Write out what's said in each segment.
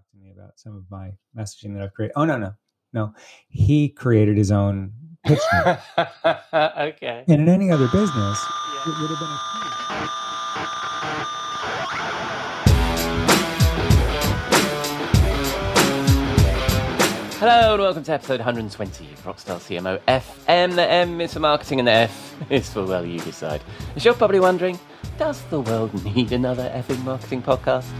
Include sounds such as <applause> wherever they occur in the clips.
talk to me about some of my messaging that I've created. Oh no, no, no. He created his own pitch <laughs> okay. and in any other business, it would have been a. Hello and welcome to episode 120 of Rockstar CMO FM. The M is for marketing and the F <laughs> is for, well, you decide. As you're probably wondering, does the world need another effing marketing podcast?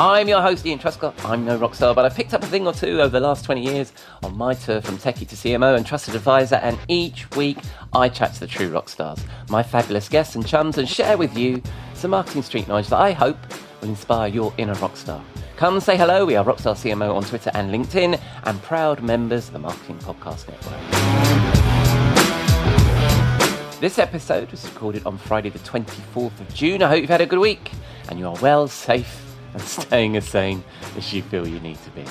I'm your host, Ian Truscott. I'm no rockstar, but I've picked up a thing or two over the last 20 years on my tour from techie to CMO and trusted advisor, and each week I chat to the true rock stars, my fabulous guests and chums, and share with you some marketing street knowledge that I hope will inspire your inner rockstar. Come say hello. We are Rockstar CMO on Twitter and LinkedIn, and proud members of the Marketing Podcast Network. This episode was recorded on Friday, the 24th of June. I hope you've had a good week and you are well, safe, and <laughs> staying as sane as you feel you need to be.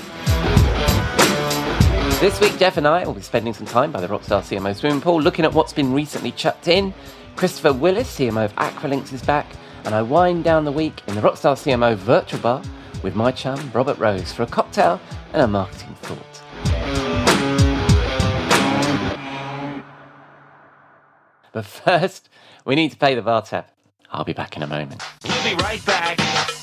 This week, Jeff and I will be spending some time by the Rockstar CMO swimming pool looking at what's been recently chucked in. Christopher Willis, CMO of Acrolinx, is back, and I wind down the week in the Rockstar CMO virtual bar with my chum, Robert Rose, for a cocktail and a marketing thought. But <laughs> first, we need to pay the bar tab. I'll be back in a moment. We'll be right back.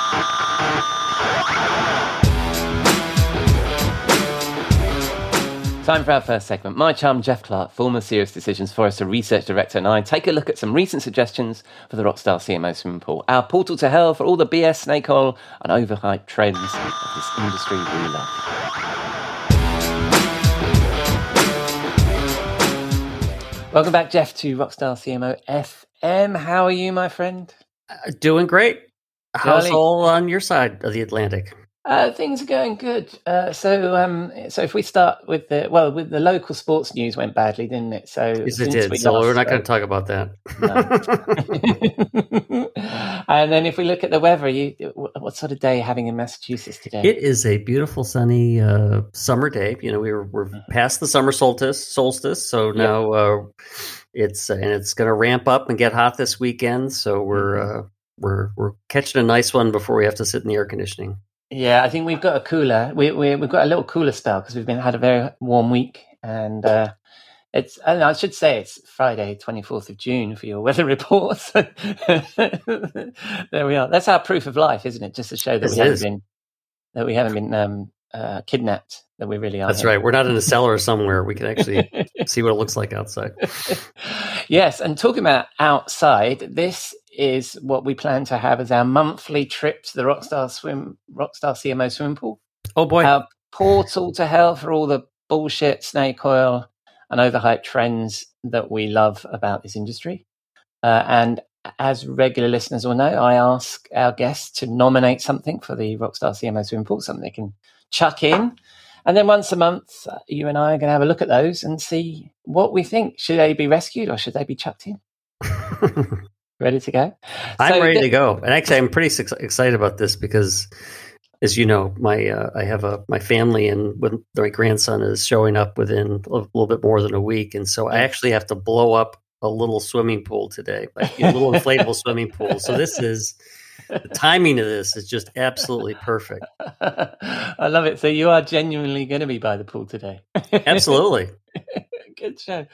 Time for our first segment. My chum, Jeff Clark, former SiriusDecisions Forrester Research Director, and I take a look at some recent suggestions for the Rockstar CMO swimming pool, our portal to hell for all the BS, snake oil, and overhyped trends of this industry we love. Welcome back, Jeff, to Rockstar CMO FM. How are you, my friend? Uh, Doing great. How's all on your side of the Atlantic? Uh, things are going good. Uh, so, um, so if we start with the well, with the local sports news went badly, didn't it? So, Yes, it did. we So we're not going to talk about that. <laughs> and then if we look at the weather, you what sort of day are you having in Massachusetts today? it is a beautiful sunny uh, summer day. You know, we were we're Mm-hmm. past the summer solstice, solstice. So now uh, it's and it's going to ramp up and get hot this weekend. So we're Mm-hmm. uh, we're we're catching a nice one before we have to sit in the air conditioning. Yeah, I think we've got a cooler. We, we we've got a little cooler spell because we've been had a very warm week, and uh, it's. I, don't know, I should say it's Friday, twenty fourth of June for your weather <laughs> reports. there we are. That's our proof of life, isn't it? Just to show that Yes, we it haven't been that we haven't been um, uh, kidnapped. That we really are. That's right. We're not in a cellar <laughs> somewhere. We can actually see what it looks like outside. yes, and talking about outside, this is what we plan to have as our monthly trip to the Rockstar Swim Rockstar CMO swimming pool. Oh boy! Our portal to hell for all the bullshit, snake oil, and overhyped trends that we love about this industry. Uh, and as regular listeners will know, I ask our guests to nominate something for the Rockstar CMO swimming pool, something they can chuck in. And then once a month, you and I are going to have a look at those and see what we think. Should they be rescued or should they be chucked in? <laughs> Ready to go? I'm So ready the- to go, and actually, I'm pretty ex- excited about this because, as you know, my uh, I have a my family and when my grandson is showing up within a little bit more than a week, and so I actually have to blow up a little swimming pool today, like a little inflatable swimming pool. So this is the timing of this is just absolutely perfect. <laughs> I love it. So you are genuinely going to be by the pool today. Absolutely. <laughs> Good show.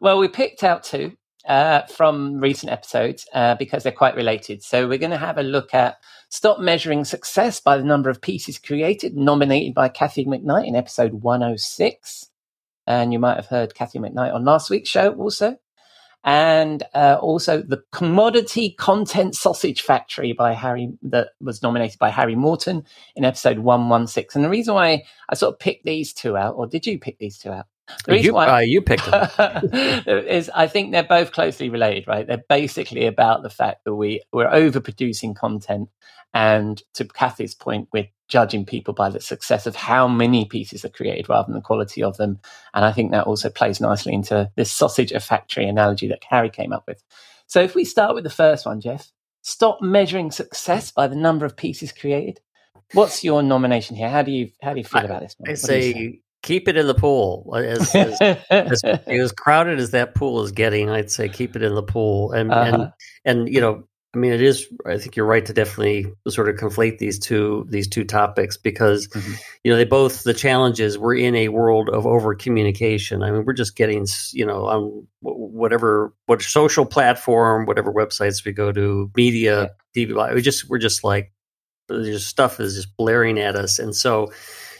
Well, we picked out two uh, from recent episodes uh, because they're quite related. So we're going to have a look at Stop Measuring Success by the Number of Pieces Created, nominated by Cathy McKnight in episode 106. And you might have heard Cathy McKnight on last week's show also. and uh, also the Commodity Content Sausage Factory by Harry that was nominated by Harry Morton in episode one one six. And the reason why I sort of picked these two out, or did you pick these two out? The reason You, why- uh, you picked them. <laughs> is I think they're both closely related, right? They're basically about the fact that we we're overproducing content, and to Cathy's point, we're judging people by the success of how many pieces are created rather than the quality of them. And I think that also plays nicely into this sausage of factory analogy that Harry came up with. So if we start with the first one, Jeff, stop measuring success by the number of pieces created. What's your nomination here? How do you how do you feel I- about this one? I What do you say keep it in the pool. As, as, <laughs> as, as crowded as that pool is getting, I'd say keep it in the pool. And Uh-huh. and and you know, I mean, it is. I think you're right to definitely sort of conflate these two these two topics because Mhm. you know they both the challenges. We're in a world of over communication. I mean, we're just getting you know on whatever what social platform, whatever websites we go to, media, TV. We just we're just like there's stuff is just blaring at us, and so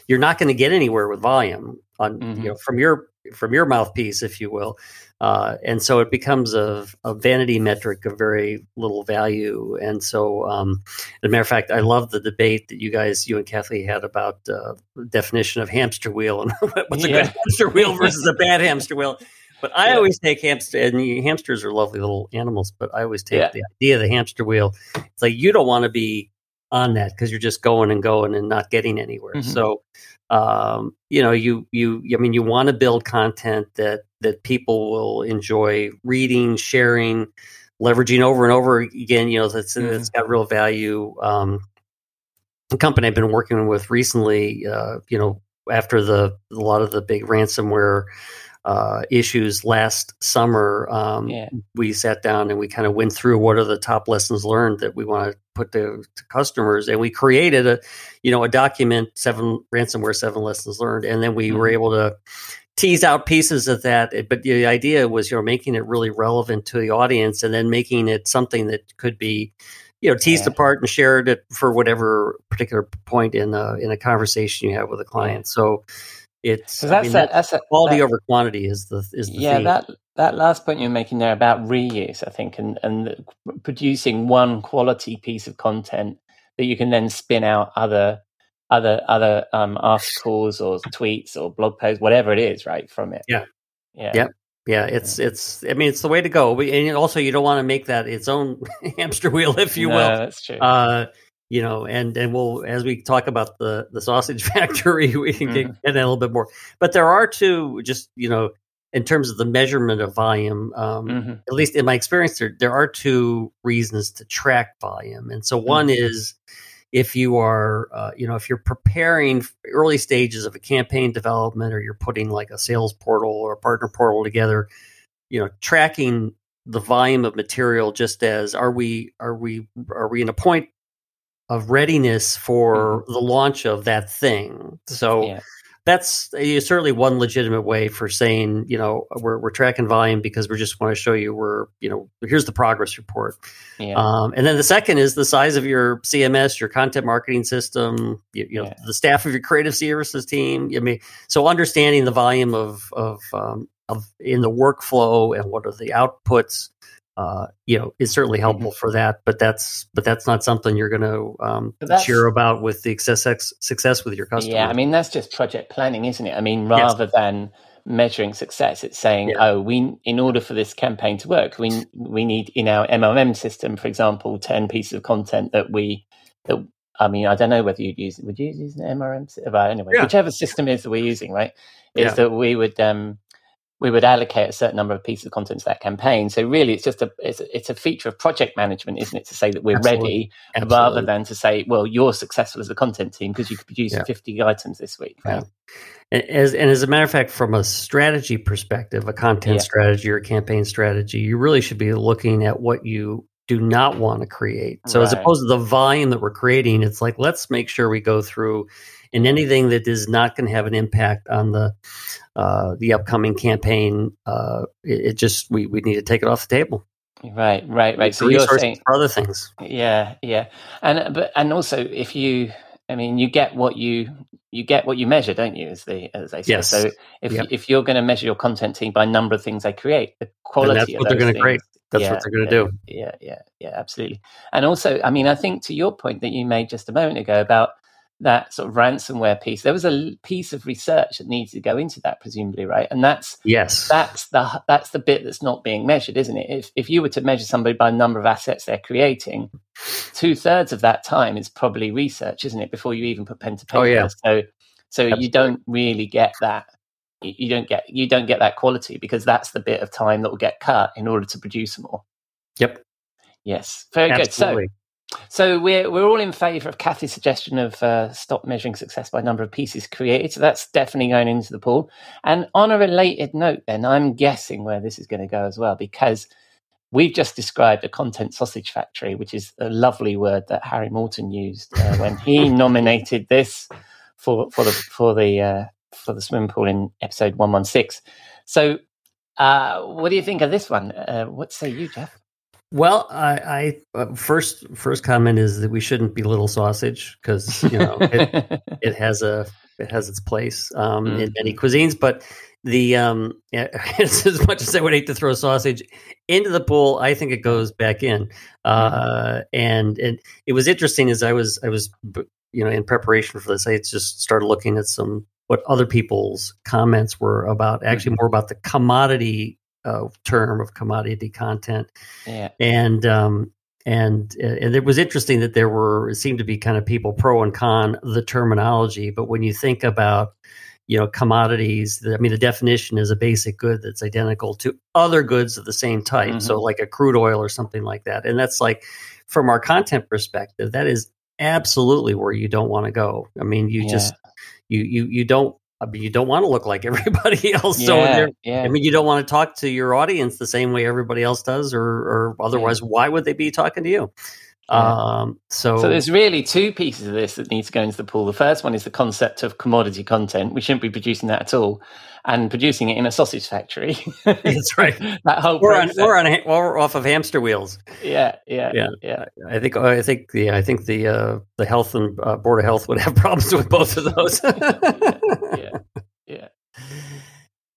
you're not going to get anywhere with volume on Mhm. you know from your from your mouthpiece, if you will. Uh, and so it becomes a, a vanity metric of very little value. And so, um, as a matter of fact, I love the debate that you guys, you and Cathy, had about uh, the definition of hamster wheel and <laughs> what's a good hamster wheel versus a bad hamster wheel. But I Yeah. always take hamster, and hamsters are lovely little animals. But I always take Yeah. the idea of the hamster wheel. It's like you don't want to be on that because you're just going and going and not getting anywhere. Mhm. So, um, you know, you you I mean, you want to build content that that people will enjoy reading, sharing, leveraging over and over again. You know, that's Mhm. that's got real value. Um, the company I've been working with recently, uh, you know, after the a lot of the big ransomware uh, issues last summer, um, Yeah. we sat down and we kind of went through what are the top lessons learned that we want to put to, to customers, and we created a, you know, a document seven ransomware seven lessons learned, and then we were Mhm. able to tease out pieces of that. But the idea was, you know, making it really relevant to the audience, and then making it something that could be, you know, teased Yeah. apart and shared it for whatever particular point in a in a conversation you have with a client. So it's So I that's mean, a, that- that's quality that- over quantity is the is the yeah theme. that that last point you're making there about reuse i think and and the- producing one quality piece of content that you can then spin out other other other um articles or tweets or blog posts whatever it is right from it Yeah. yeah Yep. Yeah, it's it's. I mean, it's the way to go. And also, you don't want to make that its own <laughs> hamster wheel, if you No, will. that's true Uh, you know, and and we'll as we talk about the the sausage <laughs> factory, we can get, Mhm. get in a little bit more. But there are two, just you know, in terms of the measurement of volume. Um, Mhm. At least in my experience, there there are two reasons to track volume, and so one is if you are, uh, you know, if you're preparing early stages of a campaign development, or you're putting like a sales portal or a partner portal together, you know, tracking the volume of material just as are we are we are we in a point of readiness for the launch of that thing so Yeah. that's certainly one legitimate way for saying you know we're, we're tracking volume because we just want to show you we're you know here's the progress report yeah um, and then the second is the size of your CMS, your content marketing system, you, you know, Yeah. the staff of your creative services team. I mean, so understanding the volume of of um, of in the workflow and what are the outputs, uh, you know, is certainly Mm-hmm. helpful for that. But that's but that's not something you're going to um, cheer about with the success success with your customer. Yeah, I mean that's just project planning, isn't it? I mean, rather than measuring success, it's saying, Yeah. oh, we in order for this campaign to work, we we need in our MLM system, for example, ten pieces of content that we that I mean, I don't know whether you'd use would you use an MRM? But anyway, Yeah. whichever system is that we're using, right, is Yeah. that we would um we would allocate a certain number of pieces of content to that campaign. So really, it's just a it's, a- it's a feature of project management, isn't it, to say that we're Absolutely. ready rather than to say, well, you're successful as a content team because you could produce Yeah. 50 items this week. Right? And As and as a matter of fact, from a strategy perspective, a content Yeah. strategy or a campaign strategy, you really should be looking at what you do not want to create. So as opposed to the volume that we're creating, it's like let's make sure we go through and anything that is not going to have an impact on the uh, the upcoming campaign, uh, it, it just we, we need to take it off the table. Right, right, right. So you're saying, for other things. yeah, yeah, and but and also if you I mean, you get what you you get what you measure, don't you? As they as they say. Yes. So if Yep. if you're going to measure your content team by number of things they create, the quality that's of what they're going to create. That's yeah, what they're going yeah, to do. Yeah, yeah, yeah, absolutely. And also, I mean, I think to your point that you made just a moment ago about that sort of ransomware piece, there was a piece of research that needs to go into that, presumably, right? And that's Yes. that's the that's the bit that's not being measured, isn't it? If if you were to measure somebody by the number of assets they're creating, two thirds of that time is probably research, isn't it? Before you even put pen to paper. Oh, yeah. So so Absolutely. you don't really get that. You you don't get you don't get that quality because that's the bit of time that will get cut in order to produce more. Yep. Yes, very Absolutely. good. So so we're we're all in favour of Cathy's suggestion of uh, stop measuring success by number of pieces created. So that's definitely going into the pool. And on a related note, then I'm guessing where this is going to go as well because we've just described a content sausage factory, which is a lovely word that Harry Morton used uh, when he <laughs> nominated this for for the for the uh, for the swimming pool in episode one one six. So. Uh, what do you think of this one? Uh, what say you, Jeff? Well, I, I uh, first first comment is that we shouldn't be little sausage because you know it, <laughs> it has a it has its place um, in Mhm. many cuisines. But the um, <laughs> as much as I would hate to throw sausage into the pool, I think it goes back in. Uh, and and it was interesting as I was I was you know in preparation for this, I just started looking at some what other people's comments were about. Actually, more about the commodity uh, term of commodity content yeah. and um, and and it was interesting that there were it seemed to be kind of people pro and con the terminology, but when you think about you know commodities, I mean the definition is a basic good that's identical to other goods of the same type, so like a crude oil or something like that, and that's like from our content perspective, that is absolutely where you don't want to go. I mean, you Yeah. just you you you don't. I mean, you don't want to look like <laughs> everybody else. So yeah, there, yeah. I mean, you don't want to talk to your audience the same way everybody else does, or, or otherwise, why would they be talking to you? Yeah. Um, so, So there's really two pieces of this that need to go into the pool. The first one is the concept of commodity content. We shouldn't be producing that at all, and producing it in a sausage factory. <laughs> That's right. <laughs> that whole we're on we're on we're off of hamster wheels. yeah, yeah, Yeah. yeah, I think I think the I think the uh, the health and uh, board of health would have problems with both of those.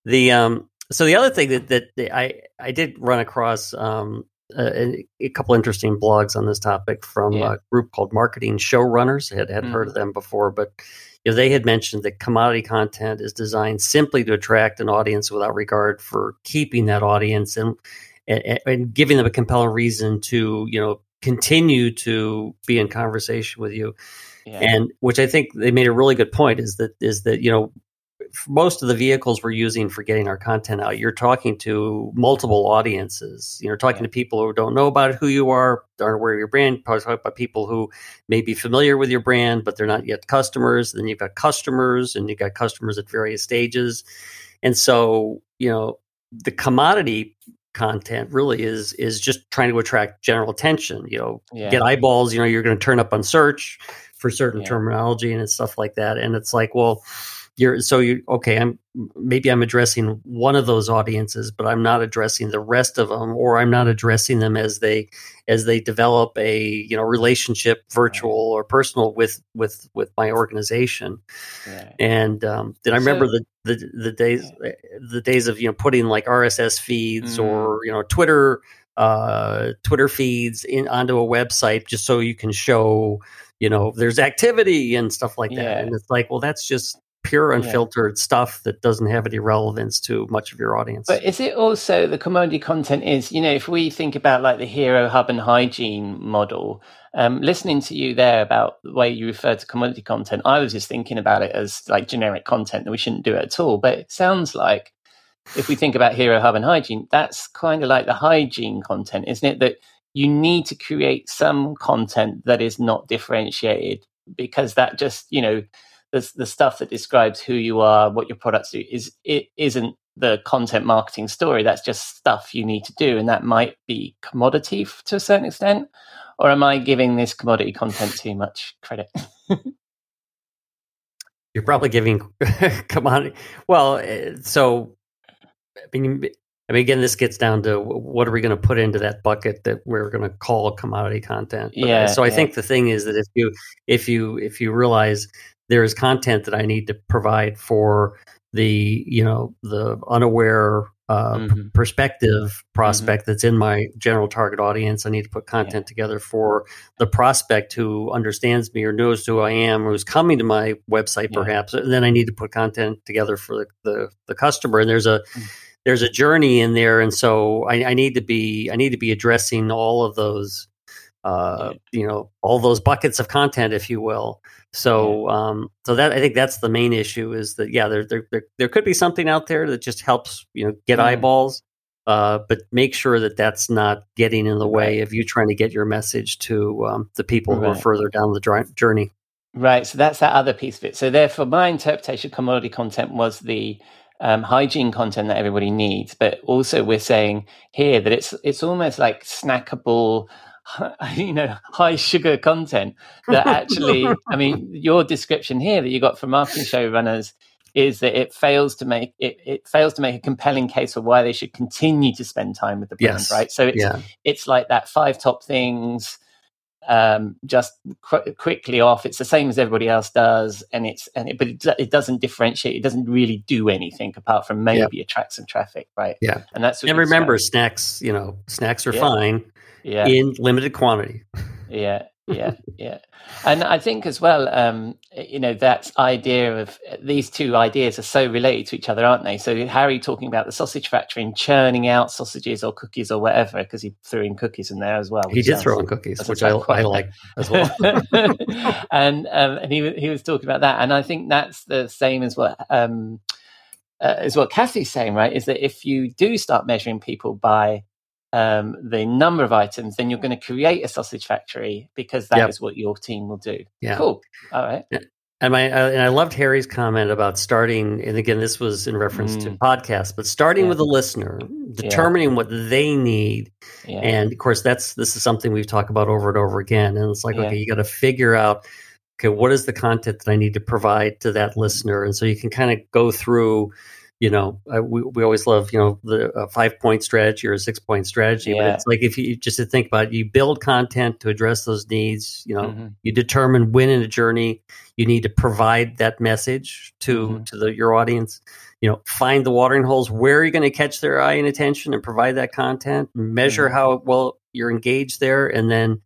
The um so the other thing that that I I did run across um a, a couple interesting blogs on this topic from Yeah. a group called Marketing Showrunners. I had hadn't heard of them before, but you know, they had mentioned that commodity content is designed simply to attract an audience without regard for keeping that audience and and, and giving them a compelling reason to you know continue to be in conversation with you yeah. and which I think they made a really good point is that is that you know most of the vehicles we're using for getting our content out, you're talking to multiple audiences. You're talking Yeah. to people who don't know about who you are, aren't aware of your brand. Probably talking about people who may be familiar with your brand, but they're not yet customers. Then you've got customers, and you've got customers at various stages. And so, you know, the commodity content really is is just trying to attract general attention. You know, yeah. get eyeballs. You know, you're going to turn up on search for certain Yeah. terminology and stuff like that. And it's like, well, you're so you okay. I'm maybe I'm addressing one of those audiences, but I'm not addressing the rest of them, or I'm not addressing them as they as they develop a you know relationship, virtual or personal, with with with my organization. yeah. And um, then I remember So- the, the the days the days of you know putting like RSS feeds Mm. or you know Twitter uh, Twitter feeds in onto a website just so you can show you know there's activity and stuff like that. Yeah. And it's like, well, that's just pure Yeah. unfiltered stuff that doesn't have any relevance to much of your audience. But is it also the commodity content is, you know, if we think about like the hero hub and hygiene model, um, listening to you there about the way you refer to commodity content, I was just thinking about it as like generic content that we shouldn't do it at all. But it sounds like if we think about hero hub and hygiene, that's kind of like the hygiene content, isn't it? That you need to create some content that is not differentiated because that just, you know, the, the stuff that describes who you are, what your products do, is it isn't the content marketing story. That's just stuff you need to do, and that might be commodity to a certain extent. Or am I giving this commodity content too much credit? <laughs> You're probably giving <laughs> commodity. Well, uh, so I mean, I mean, again, this gets down to what are we going to put into that bucket that we're going to call commodity content. But, Yeah, So I yeah. think the thing is that if you if you if you realize there is content that I need to provide for the you know the unaware uh, p- Mhm. perspective prospect that's in my general target audience, I need to put content together for the prospect who understands me or knows who I am, or who's coming to my website, Yeah. perhaps. And then I need to put content together for the the, the customer. And there's a Mm. there's a journey in there, and so I, I need to be I need to be addressing all of those, uh, you know, all those buckets of content, if you will. So, um, so that I think that's the main issue is that yeah, there there there, there could be something out there that just helps you know get Mm. eyeballs, uh, but make sure that that's not getting in the way of you trying to get your message to um, the people who are further down the journey. Right. So that's that other piece of it. So therefore, my interpretation of commodity content was the um, hygiene content that everybody needs, but also we're saying here that it's it's almost like snackable, <laughs> you know, high sugar content that actually. <laughs> I mean, your description here that you got from marketing showrunners is that it fails to make it, it fails to make a compelling case for why they should continue to spend time with the brand, Yes. right? So it's Yeah, it's like that five top things um just qu- quickly off it's the same as everybody else does and it's and it, but it, it doesn't differentiate it doesn't really do anything apart from maybe attract some traffic right Yeah. and that's and remember, saying. snacks. You know, snacks are Yeah. fine yeah in limited quantity. yeah yeah yeah and i think as well um you know that idea of these two ideas are so related to each other aren't they so harry talking about the sausage factory and churning out sausages or cookies or whatever because he threw in cookies in there as well He did throw in cookies, which I, I like as well. <laughs> and um, and he he was talking about that, and I think that's the same as what um, uh, is what Cathy's saying, right? Is that if you do start measuring people by um, the number of items, then you're going to create a sausage factory because that is Yep. what your team will do. Yeah. Cool. All right. And my uh, and I loved Harry's comment about starting. And again, this was in reference to Mm. podcasts, but starting Yeah. with the listener, determining what they need, Yeah. and of course, that's this is something we've talked about over and over again. And it's like, Yeah. okay, you got to figure out, okay, what is the content that I need to provide to that listener, and so you can kind of go through. You know, uh, we we always love you know the five point strategy or a six point strategy, Yeah. but it's like if you just to think about it, you build content to address those needs. You know, Mhm. you determine when in a journey you need to provide that message to Mhm. to the, your audience you know find the watering holes where you're going to catch their eye and attention and provide that content measure Mhm. how well you're engaged there and then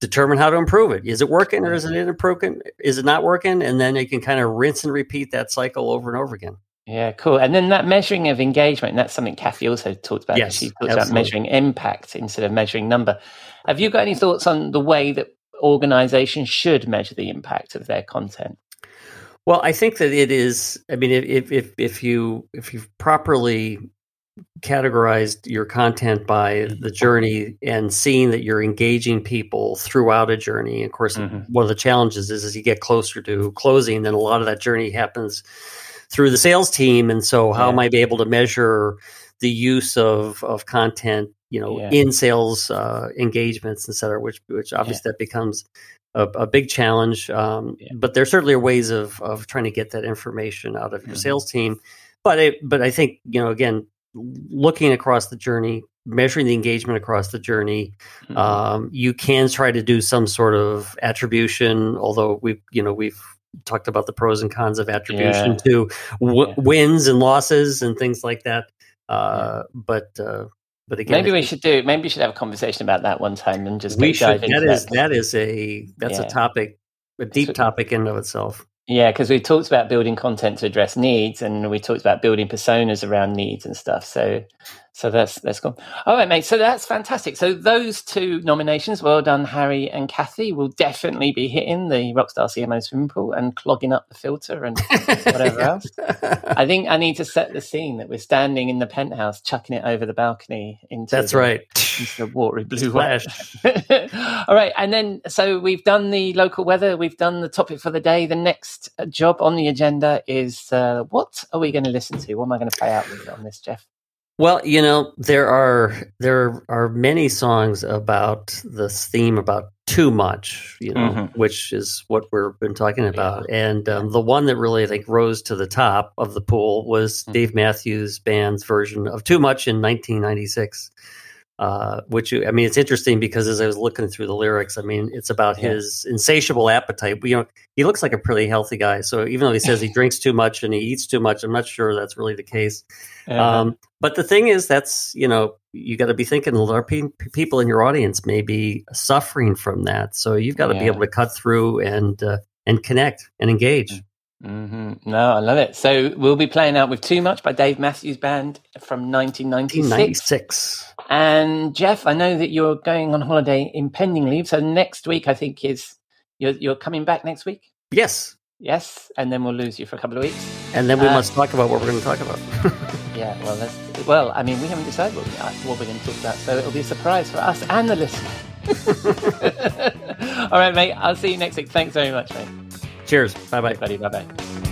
determine how to improve it is it working or is it not working is it not working and then you can kind of rinse and repeat that cycle over and over again Yeah, cool. And then that measuring of engagement, that's something Cathy also talked about. Yes, she talks about measuring impact instead of measuring number. Have you got any thoughts on the way that organizations should measure the impact of their content? Well, I think that it is. I mean, if if if you if you've properly categorized your content by the journey and seeing that you're engaging people throughout a journey, of course, Mhm. one of the challenges is as you get closer to closing, then a lot of that journey happens through the sales team. And so, how Yeah. am I be able to measure the use of of content? You know, Yeah. in sales uh, engagements, et cetera, which which obviously that becomes a, a big challenge. Um, Yeah. But there certainly are ways of of trying to get that information out of your Mhm. sales team. But it, but I think you know again, looking across the journey, measuring the engagement across the journey, Mhm. um, you can try to do some sort of attribution. Although we've you know we've talked about the pros and cons of attribution Yeah. to w- Yeah. wins and losses and things like that. Uh, But uh, but again, maybe we should do. Maybe we should have a conversation about that one time and just we dive should that is that. that is a that's Yeah. a topic a deep topic in and of itself Yeah, because we talked about building content to address needs, and we talked about building personas around needs and stuff. So, so that's that's cool. All right, mate. So that's fantastic. So those two nominations, well done, Harry and Cathy, will definitely be hitting the Rockstar CMO swimming pool and clogging up the filter and whatever <laughs> else. I think I need to set the scene that we're standing in the penthouse, chucking it over the balcony into that's the, right into the watery blue <laughs> Splash. <laughs> All right, and then so we've done the local weather, we've done the topic for the day. The next job on the agenda is uh, what are we going to listen to? What am I going to play out with on this, Jeff? Well, you know, there are there are many songs about this theme about too much, you know, Mhm. which is what we've been talking about. And um, the one that really I think rose to the top of the pool was Mhm. Dave Matthews Band's version of "Too Much" in 1996. Uh, which I mean, it's interesting because as I was looking through the lyrics, I mean, it's about Yeah. his insatiable appetite. You know, he looks like a pretty healthy guy. So even though he says he <laughs> drinks too much and he eats too much, I'm not sure that's really the case. Yeah. Um, but the thing is, that's you know, you got to be thinking a lot of pe- people in your audience may be suffering from that. So you've got to be able to cut through and uh, and connect and engage. hmm No, I love it. So we'll be playing out with Too Much by Dave Matthews Band from 1996. 1996. And Jeff, I know that you're going on holiday in pending leave. So next week, I think is you're, you're coming back next week. Yes, Yes, and then we'll lose you for a couple of weeks. and then we Uh, must talk about what we're going to talk about. <laughs> Yeah, well, that's, well, I mean, we haven't decided what, we, uh, what we're going to talk about, so it'll be a surprise for us and the listener. <laughs> <laughs> All right, mate. I'll see you next week. Thanks very much, mate. Cheers. Bye bye. Buddy, bye bye.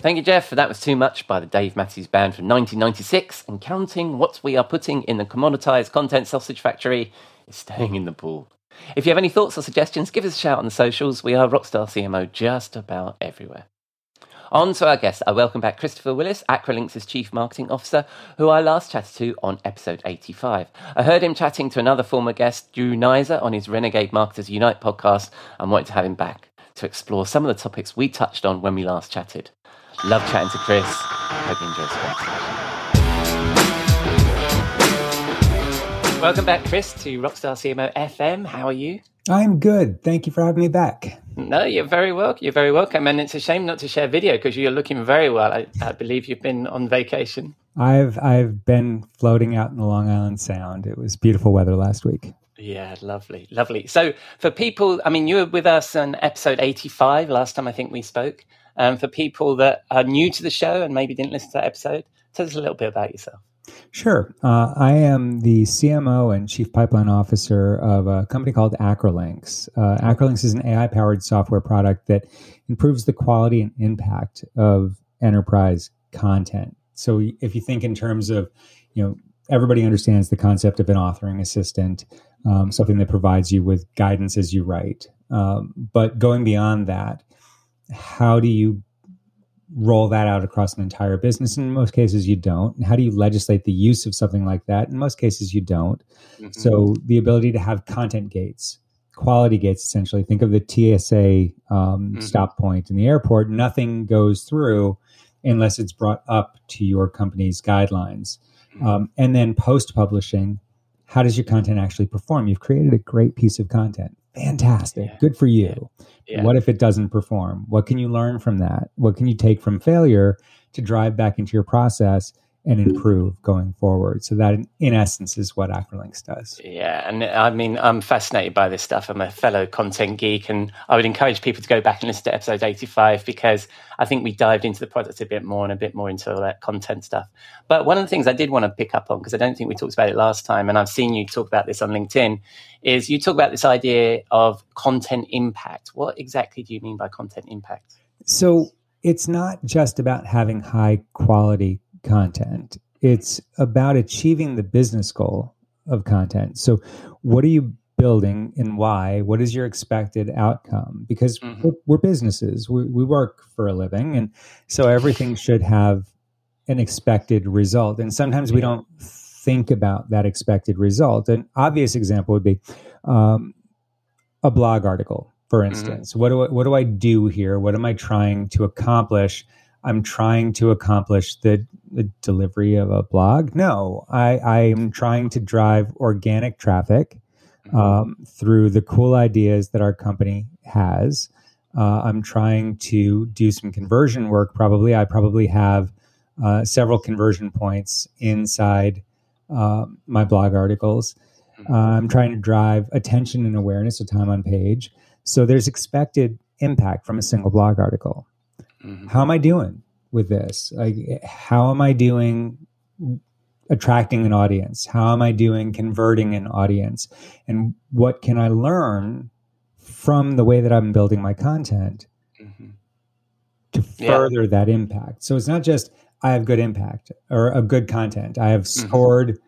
Thank you, Jeff. That was Too Much by the Dave Matthews Band from 1996. And counting what we are putting in the commoditized content sausage factory is staying in the pool. If you have any thoughts or suggestions, give us a shout on the socials. We are Rockstar CMO just about everywhere. On to our guest. I welcome back Christopher Willis, Acrolinx' Chief Marketing Officer, who I last chatted to on episode 85. I heard him chatting to another former guest, Drew Neisser, on his Renegade Marketers Unite podcast and wanted to have him back to explore some of the topics we touched on when we last chatted. Love chatting to Chris. Hope you enjoy this conversation. Welcome back, Chris, to Rockstar CMO FM. How are you? I'm good. Thank you for having me back. No, you're very welcome. You're very welcome. And it's a shame not to share video because you're looking very well. I, I believe you've been on vacation. I've I've been floating out in the Long Island Sound. It was beautiful weather last week. Yeah, lovely, lovely. So, for people, I mean, you were with us on episode 85 last time I think we spoke. Um, for people that are new to the show and maybe didn't listen to that episode, tell us a little bit about yourself. Sure. Uh, I am the CMO and Chief Pipeline Officer of a company called Acrolinx. Uh, Acrolinx is an AI powered software product that improves the quality and impact of enterprise content. So, if you think in terms of, you know, everybody understands the concept of an authoring assistant, um, something that provides you with guidance as you write. Um, but going beyond that, how do you roll that out across an entire business? In most cases, you don't. And how do you legislate the use of something like that? In most cases, you don't. So the ability to have content gates, quality gates, essentially. Think of the TSA um, Mhm. stop point in the airport. Nothing goes through unless it's brought up to your company's guidelines. Um, and then post publishing, how does your content actually perform? You've created a great piece of content. Fantastic. Yeah. Good for you. Yeah. What if it doesn't perform? What can you learn from that? What can you take from failure to drive back into your process and improve going forward? So that, in, in essence, is what Acrolinx does. Yeah, and I mean, I'm fascinated by this stuff. I'm a fellow content geek, and I would encourage people to go back and listen to episode 85 because I think we dived into the product a bit more and a bit more into all that content stuff. But one of the things I did want to pick up on, because I don't think we talked about it last time, and I've seen you talk about this on LinkedIn, is you talk about this idea of content impact. What exactly do you mean by content impact? So it's not just about having high quality content, it's about achieving the business goal of content. So, what are you building and why? What is your expected outcome? Because Mhm. we're, we're businesses, we, we work for a living, and so everything should have an expected result. And sometimes we don't think about that expected result. An obvious example would be um, a blog article, for instance. What do I, what do I do here? What am I trying to accomplish? I'm trying to accomplish the, the delivery of a blog. No, I, I am trying to drive organic traffic um, through the cool ideas that our company has. Uh, I'm trying to do some conversion work. Probably, I probably have uh, several conversion points inside um, my blog articles. Uh, I'm trying to drive attention and awareness of time on page. So there's expected impact from a single blog article. Mhm. How am I doing with this? Like, how am I doing attracting an audience? How am I doing converting an audience? And what can I learn from the way that I'm building my content Mhm. to Yeah. further that impact? So it's not just I have good impact or a good content. I have scored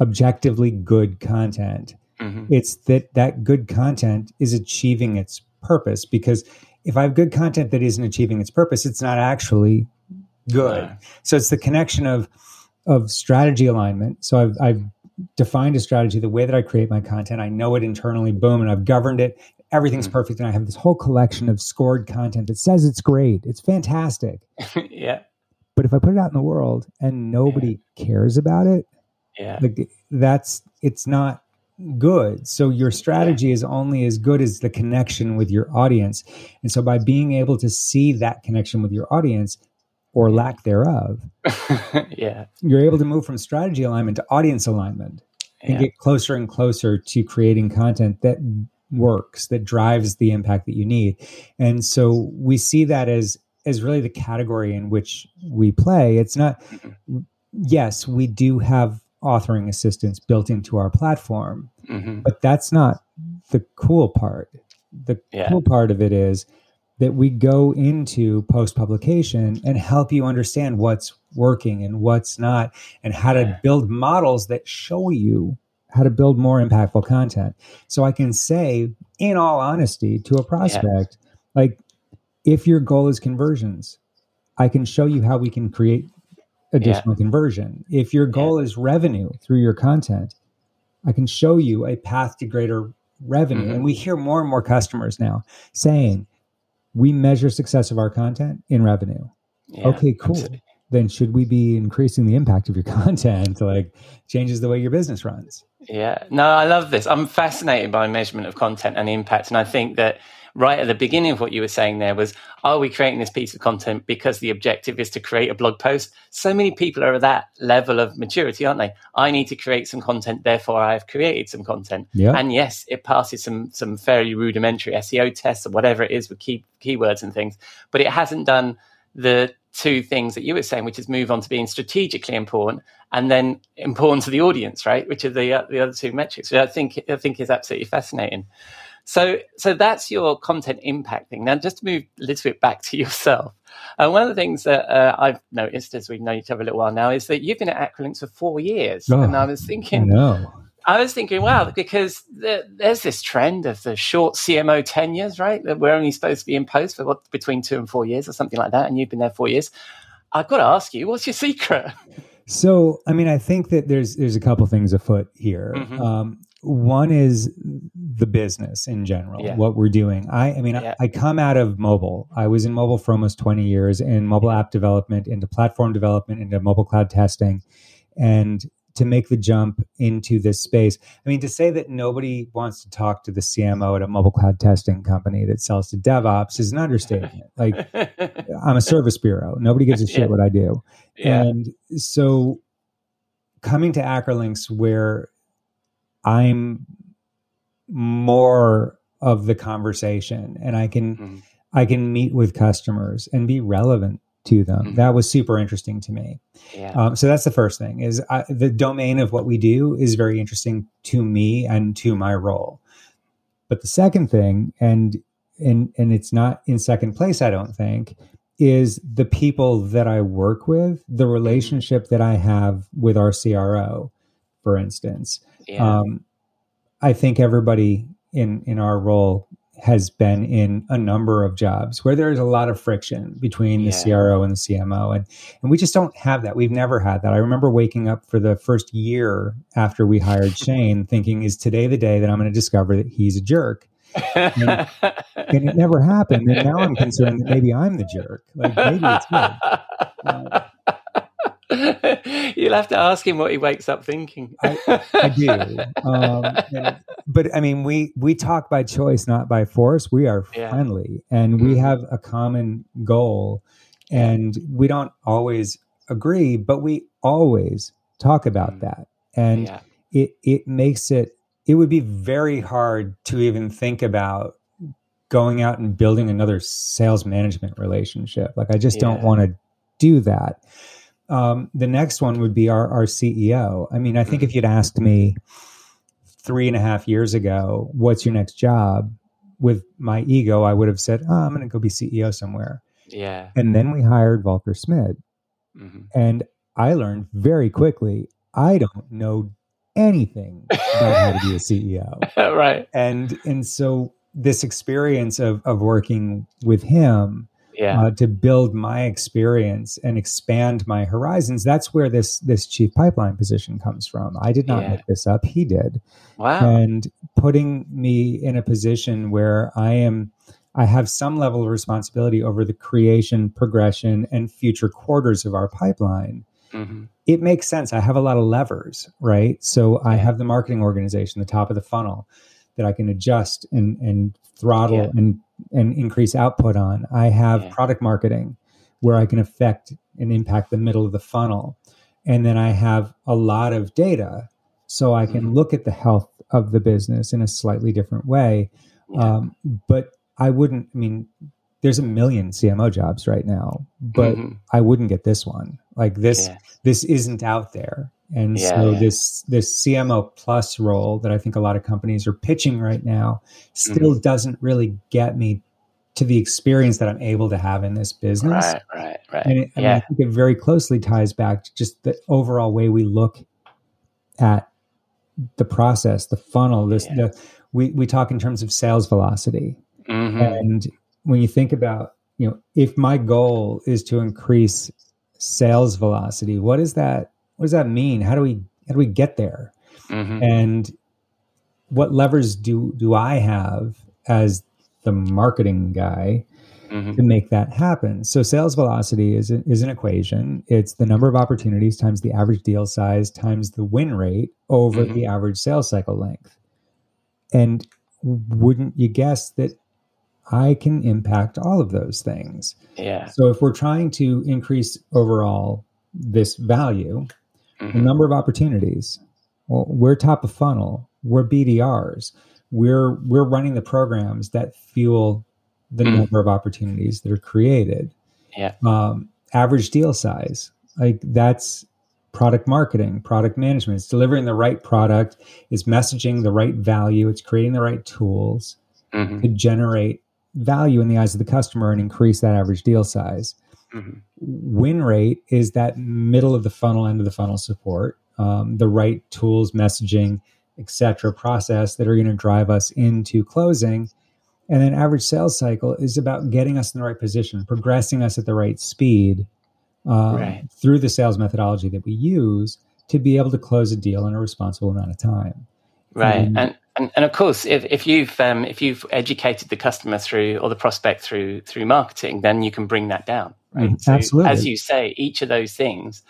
objectively good content. Mhm. It's that that good content is achieving its purpose because if I have good content that isn't achieving its purpose, it's not actually good. So it's the connection of of strategy alignment. So I've I've defined a strategy, the way that I create my content. I know it internally, boom, and I've governed it. Everything's Mhm. perfect, and I have this whole collection of scored content that says it's great, it's fantastic. <laughs> yeah. But if I put it out in the world and nobody cares about it, Yeah. like that's it's not good. So your strategy is only as good as the connection with your audience. And so by being able to see that connection with your audience or lack thereof <laughs> yeah. you're able to move from strategy alignment to audience alignment and Yeah. get closer and closer to creating content that works that drives the impact that you need. And so we see that as as really the category in which we play. It's not yes we do have authoring assistance built into our platform. Mhm. but that's not the cool part. The Yeah. cool part of it is that we go into post publication and help you understand what's working and what's not and how to build models that show you how to build more impactful content. So i can say in all honesty to a prospect like if your goal is conversions i can show you how we can create additional conversion if your goal is revenue through your content i can show you a path to greater revenue Mhm. and we hear more and more customers now saying we measure success of our content in revenue Yeah. okay cool absolutely. then should we be increasing the impact of your <laughs> content like changes the way your business runs Yeah. No, I love this. I'm fascinated by measurement of content and impact. And I think that right at the beginning of what you were saying there was, are we creating this piece of content because the objective is to create a blog post? So many people are at that level of maturity, aren't they? I need to create some content, therefore I have created some content. Yeah. And yes, it passes some some fairly rudimentary SEO tests or whatever it is with key keywords and things, but it hasn't done the two things that you were saying, which is move on to being strategically important and then important to the audience, right? Which are the uh, the other two metrics, which I think I think is absolutely fascinating. So so that's your content impact thing. Now, just to move a little bit back to <laughs> yourself, uh, one of the things that uh, I've noticed as we've known each other a little while now is that you've been at Acrolinx for four years, Oh, and I was thinking. know I was thinking, wow, because the, there's this trend of the short CMO tenures, right? That we're only supposed to be in post for what between two and four years or something like that, and you've been there four years. I've got to ask you, what's your secret? So, I mean, I think that there's there's a couple things afoot here. Mhm. Um, one is the business in general, Yeah. what we're doing. I, I mean, Yeah. I, I come out of mobile. I was in mobile for almost 20 years in mobile app development, into platform development, into mobile cloud testing, and to make the jump into this space. I mean, to say that nobody wants to talk to the CMO at a mobile cloud testing company that sells to DevOps is an understatement. <laughs> like, I'm a service bureau. Nobody gives a shit Yeah. what I do. And so coming to Acrolinx where I'm more of the conversation and I can Mhm. I can meet with customers and be relevant to them. Mhm. That was super interesting to me. yeah, Um, so that's the first thing is I, the domain of what we do is very interesting to me and to my role. But the second thing, and and and it's not in second place, I don't think, is the people that I work with, the relationship that I have with our CRO, for instance. Yeah, Um, I think everybody in in our role has been in a number of jobs where there's a lot of friction between the Yeah. CRO and the CMO, and and we just don't have that. We've never had that. I remember waking up for the first year after we hired <laughs> Shane, thinking, "Is today the day that I'm going to discover that he's a jerk?" and it never happened. And now I'm concerned that maybe I'm the jerk. Like maybe it's good. <laughs> <laughs> You'll have to ask him what he wakes up thinking. I do. <laughs> Um, and- but I mean, we we talk by choice, not by force. We are Yeah. friendly, and we Mhm. have a common goal, and we don't always agree, but we always talk about Mm. that, and yeah, it it makes it. It would be very hard to even think about going out and building another sales management relationship. Like I just don't want to do that. Um, the next one would be our, our CEO. I mean, I think if you'd asked me three and a half years ago, what's your next job? With my ego, I would have said, oh, I'm going to go be CEO somewhere. Yeah. And then we hired Volker Smid. hmm And I learned very quickly I don't know anything about how to be a CEO. <laughs> right. And and so this experience of of working with him Yeah. uh, to build my experience and expand my horizons, that's where this this chief pipeline position comes from. I did not Yeah. make this up; he did wow. and putting me in a position where I am I have some level of responsibility over the creation, progression, and future quarters of our pipeline. hmm It makes sense. I have a lot of levers, right? So I have the marketing organization, the top of the funnel that I can adjust and and throttle Yeah. and and increase output on. I have Yeah. product marketing where I can affect and impact the middle of the funnel. And then I have a lot of data so I can Mhm. look at the health of the business in a slightly different way. Yeah. Um, but I wouldn't, I mean, there's a million CMO jobs right now, but Mhm. I wouldn't get this one. Like this, Yeah. this isn't out there. And Yeah, so yeah. this this CMO plus role that I think a lot of companies are pitching right now still Mm-hmm. doesn't really get me to the experience that I'm able to have in this business. Right. Right. Right. And it, I, mean, I think it very closely ties back to just the overall way we look at the process, the funnel. This the we we talk in terms of sales velocity, hmm and when you think about you know if my goal is to increase sales velocity, what does that what does that mean? How do we how do we get there? hmm And what levers do do I have as the marketing guy hmm to make that happen. So sales velocity is an, is an equation. It's the number of opportunities times the average deal size times the win rate over Mhm. the average sales cycle length. And wouldn't you guess that I can impact all of those things? Yeah. So if we're trying to increase overall this value, the Mhm. number of opportunities, well, we're top of funnel, we're BDRs, we're we're running the programs that fuel the Mm. number of opportunities that are created. Yeah. Um, average deal size, like that's product marketing, product management. It's delivering the right product, it's messaging the right value, it's creating the right tools Mhm. to generate value in the eyes of the customer and increase that average deal size Mhm. win rate is that middle of the funnel end of the funnel support um, the right tools messaging etc process that are going to drive us into closing and then average sales cycle is about getting us in the right position progressing us at the right speed um, Right. through the sales methodology that we use to be able to close a deal in a responsible amount of time Right. Um, and, and and of course, if, if you've um, if you've educated the customer through or the prospect through through marketing, then you can bring that down. Right. Mm, absolutely. As you say, each of those things,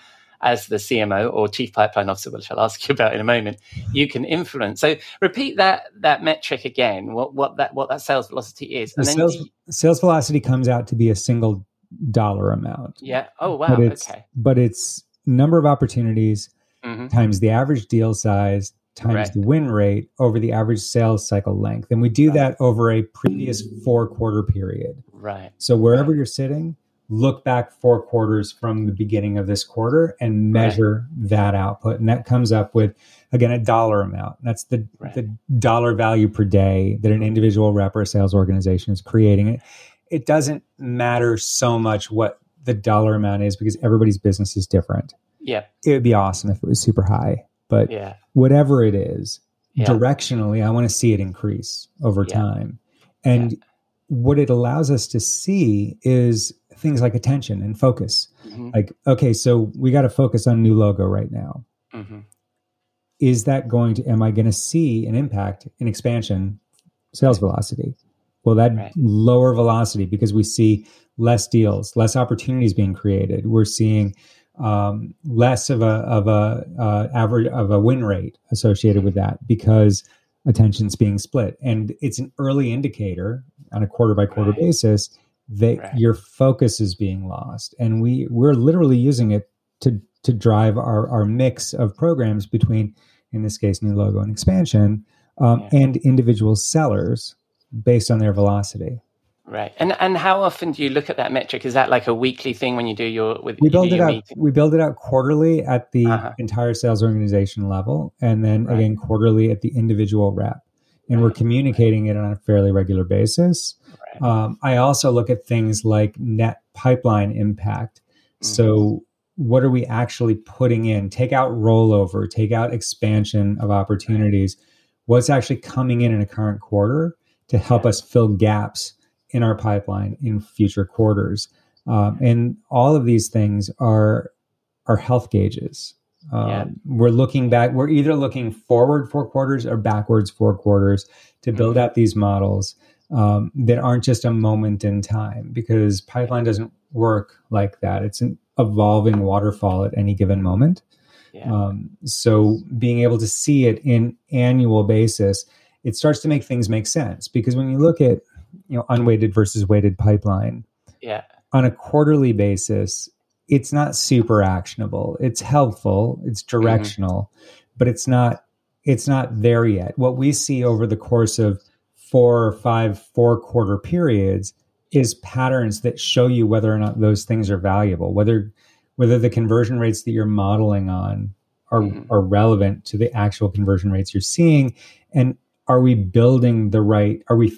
as the CMO or Chief Pipeline Officer, which I'll ask you about in a moment, you can influence. So repeat that that metric again. What what that what that sales velocity is, the and then sales, you- sales velocity comes out to be a single dollar amount yeah. Oh wow. but Okay. but it's number of opportunities hmm times the average deal size times Right. the win rate over the average sales cycle length and we do Right. that over a previous four quarter period Right. so wherever you're sitting look back four quarters from the beginning of this quarter and Right. measure that output and that comes up with again a dollar amount that's the Right. the dollar value per day that an individual rep or sales organization is creating it it doesn't matter so much what the dollar amount is because everybody's business is different Yeah. it would be awesome if it was super high but Yeah. whatever it is Yeah. directionally i want to see it increase over Yeah. time. And what it allows us to see is things like attention and focus. Hmm like okay so we got to focus on new logo right now. Hmm is that going to am i going to see an impact in expansion sales velocity? Well that Right. lower velocity because we see less deals less opportunities being created? We're seeing um, less of a of a uh, average of a win rate associated with that because attention's being split and it's an early indicator on a quarter by quarter Right. basis that Right. your focus is being lost and we we're literally using it to to drive our our mix of programs between in this case new logo and expansion um, Yeah. and individual sellers based on their velocity. Right. And and how often do you look at that metric? Is that like a weekly thing when you do your with We build it out. meeting? We build it out quarterly at the Uh-huh. entire sales organization level, and then Right. again quarterly at the individual rep. And we're Right. communicating it on a fairly regular basis. Um, I also look at things like net pipeline impact. Mm-hmm. So, what are we actually putting in? Take out rollover, take out expansion of opportunities. What's actually coming in in a current quarter to help us fill gaps in our pipeline in future quarters? Um, and all of these things are are health gauges. Um, Yeah. We're looking back. We're either looking forward four quarters or backwards four quarters to build Mhm. out these models um, that aren't just a moment in time because pipeline doesn't work like that. It's an evolving waterfall at any given moment. Yeah. Um, so being able to see it in annual basis, it starts to make things make sense because when you look at you know unweighted versus weighted pipeline yeah. on a quarterly basis, it's not super actionable. It's helpful, it's directional, but it's not it's not there yet. What we see over the course of four or five four quarter periods is patterns that show you whether or not those things are valuable, whether whether the conversion rates that you're modeling on are, Mhm. are relevant to the actual conversion rates you're seeing and are we building the right are we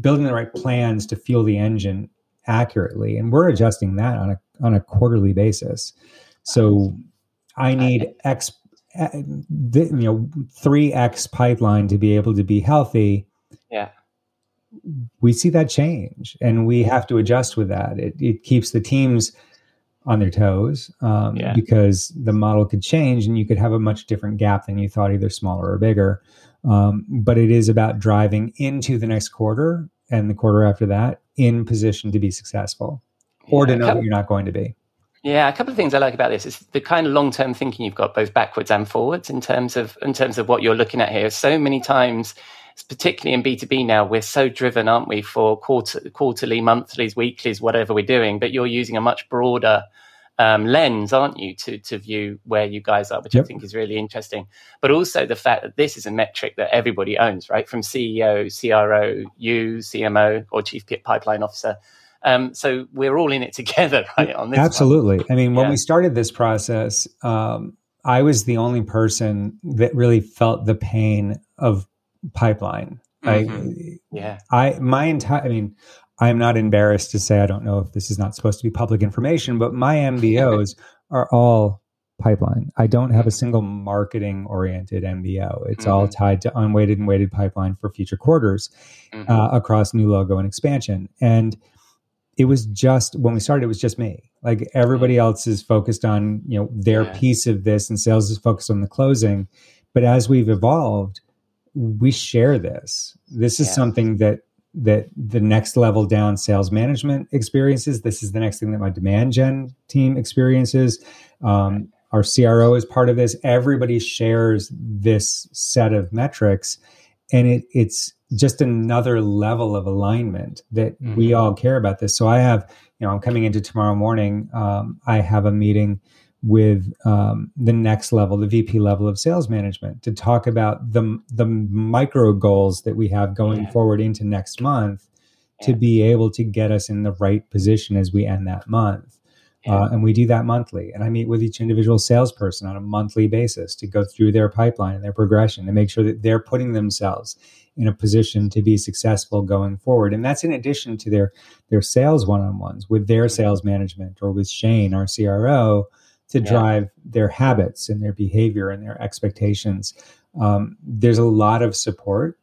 building the right plans to fuel the engine accurately and we're adjusting that on a on a quarterly basis. So i need x uh, you know 3x pipeline to be able to be healthy. Yeah. we see that change and we have to adjust with that. It, it keeps the teams on their toes um, Yeah. because the model could change and you could have a much different gap than you thought either smaller or bigger um, but it is about driving into the next quarter and the quarter after that in position to be successful or to know Couple- that you're not going to be Yeah, a couple of things I like about this is the kind of long term thinking you've got both backwards and forwards in terms of in terms of what you're looking at here. So many times, particularly in B two B now, we're so driven, aren't we, for quarter, quarterly, monthlies, weeklies, whatever we're doing. But you're using a much broader um, lens, aren't you, to to view where you guys are, which I think is really interesting. But also the fact that this is a metric that everybody owns, right, from CEO, CRO, you, CMO, or Chief Pipeline Officer. Um, so we're all in it together, <laughs> right? On this, one. Absolutely. I mean, when Yeah. we started this process, um, I was the only person that really felt the pain of pipeline. Mhm. Yeah. I, I, my entire, I mean, I'm not embarrassed to say I don't know if this is not supposed to be public information, but my MBOs <laughs> are all pipeline. I don't have a single marketing oriented MBO. It's all Mhm. tied to unweighted and weighted pipeline for future quarters Mhm. uh, across new logo and expansion. And it was just when we started, it was just me. Like everybody else is focused on you know their Yeah. piece of this, and sales is focused on the closing. But as we've evolved, we share this. This is Yeah. something that that the next level down sales management experiences. This is the next thing that my demand gen team experiences. Um, our CRO is part of this. Everybody shares this set of metrics, and it, it's just another level of alignment that we Mhm. all care about this. So I have, you know, I'm coming into tomorrow morning. Um, I have a meeting with um, the next level, the VP level of sales management, to talk about the the micro goals that we have going Yeah. forward into next month, to be able to get us in the right position as we end that month. Yeah. Uh, and we do that monthly. And I meet with each individual salesperson on a monthly basis to go through their pipeline and their progression and make sure that they're putting themselves in a position to be successful going forward. And that's in addition to their their sales one-on-ones with their Mhm. sales management or with Shane, our CRO, to Yeah. drive their habits and their behavior and their expectations. Um, there's a lot of support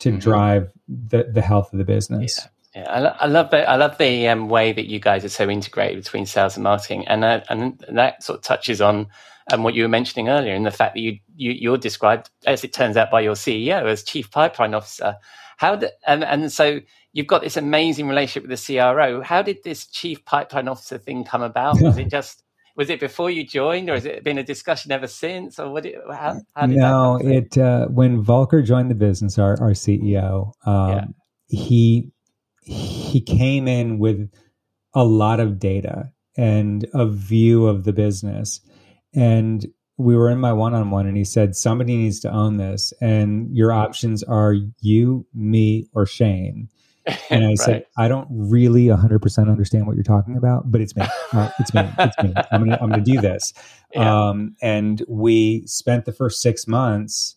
to Mhm. drive the, the health of the business. Yeah. Yeah, I, lo- I love the I love the um, way that you guys are so integrated between sales and marketing, and uh, and that sort of touches on um, what you were mentioning earlier, and the fact that you, you you're described as it turns out by your CEO as chief pipeline officer. How did, and and so you've got this amazing relationship with the CRO. How did this chief pipeline officer thing come about? <laughs> Was it just was it before you joined, or has it been a discussion ever since, or what? It, how, how did no, it uh, when Volker joined the business, our our CEO, um, Yeah. he he came in with a lot of data and a view of the business, and we were in my one-on-one and he said somebody needs to own this and your options are you me or shane <laughs> and i Right. said i don't really 100% understand what you're talking about but it's me <laughs> Uh, it's me it's me i'm gonna i'm gonna do this Yeah. um, and we spent the first six months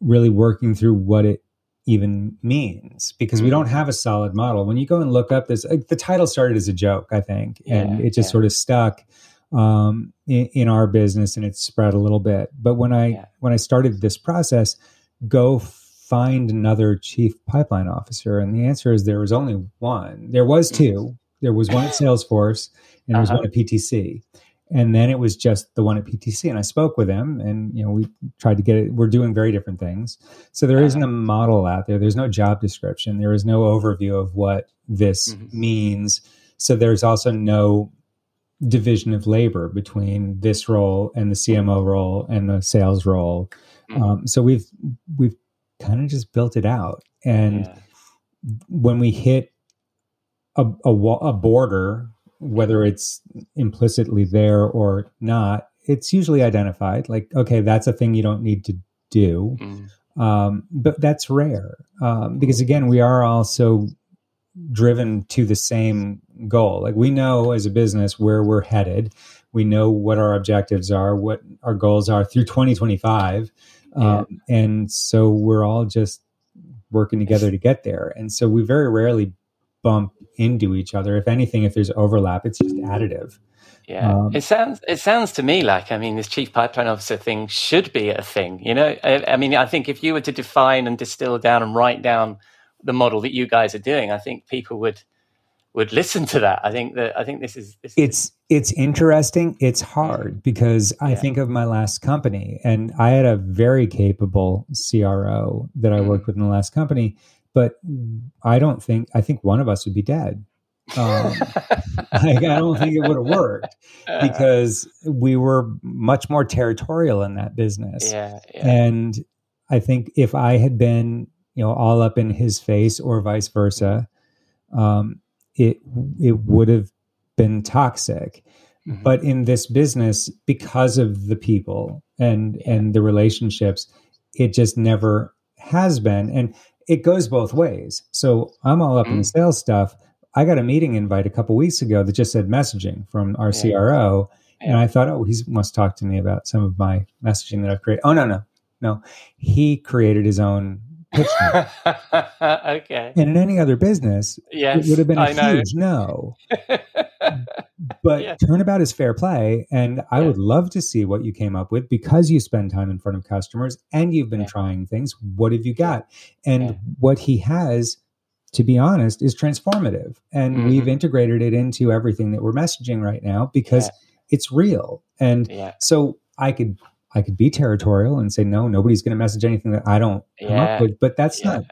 really working through what it even means because we Mhm. don't have a solid model when you go and look up this like, the title started as a joke i think and Yeah, it just yeah. sort of stuck um, in, in our business and it spread a little bit but when i when i started this process go find another chief pipeline officer? And the answer is there was only one. There was two. There was one at salesforce and there was Uh-huh. one at ptc and then it was just the one at ptc and i spoke with him and you know we tried to get it we're doing very different things. So there isn't a model out there. There's no job description. There is no overview of what this Mhm. means. So there's also no division of labor between this role and the cmo role and the sales role. Mhm. um, so we've we've kind of just built it out and Yeah. when we hit a, a, a border, whether it's implicitly there or not, it's usually identified. Like, okay, that's a thing you don't need to do. Mm. Um, but that's rare um, because, again, we are also driven to the same goal. Like, we know as a business where we're headed, we know what our objectives are, what our goals are through 2025. Yeah. Um, and so we're all just working together to get there. And so we very rarely bump into each other. If anything, if there's overlap, it's just additive. Yeah, Um, it sounds it sounds to me like I mean this chief pipeline officer thing should be a thing. You know, I, I mean I think if you were to define and distill down and write down the model that you guys are doing, I think people would would listen to that. I think that I think this is this is- It's it's interesting. It's hard because I Yeah. think of my last company, and I had a very capable CRO that I Mhm. worked with in the last company. But I don't think I think one of us would be dead. Um, <laughs> like, I don't think it would have worked <laughs> because we were much more territorial in that business. yeah, yeah, And I think if I had been, you know, all up in his face or vice versa, um, it it would have been toxic. Mhm. But in this business, because of the people and and the relationships, it just never has been. And it goes both ways. So I'm all up in the Mm. sales stuff. I got a meeting invite a couple weeks ago that just said messaging from our Yeah. CRO. And I thought, oh, he must talk to me about some of my messaging that I've created. Oh, no, no, no. He created his own. <laughs> okay. and in any other business, Yes, it would have been a huge no. <laughs> But Yeah. turnabout is fair play. And I Yeah. would love to see what you came up with because you spend time in front of customers and you've been Yeah. trying things. What have you got? And what he has, to be honest, is transformative. And Mhm. we've integrated it into everything that we're messaging right now because it's real. And so I could I could be territorial and say, no, nobody's going to message anything that I don't come Yeah. up with. But that's yeah. not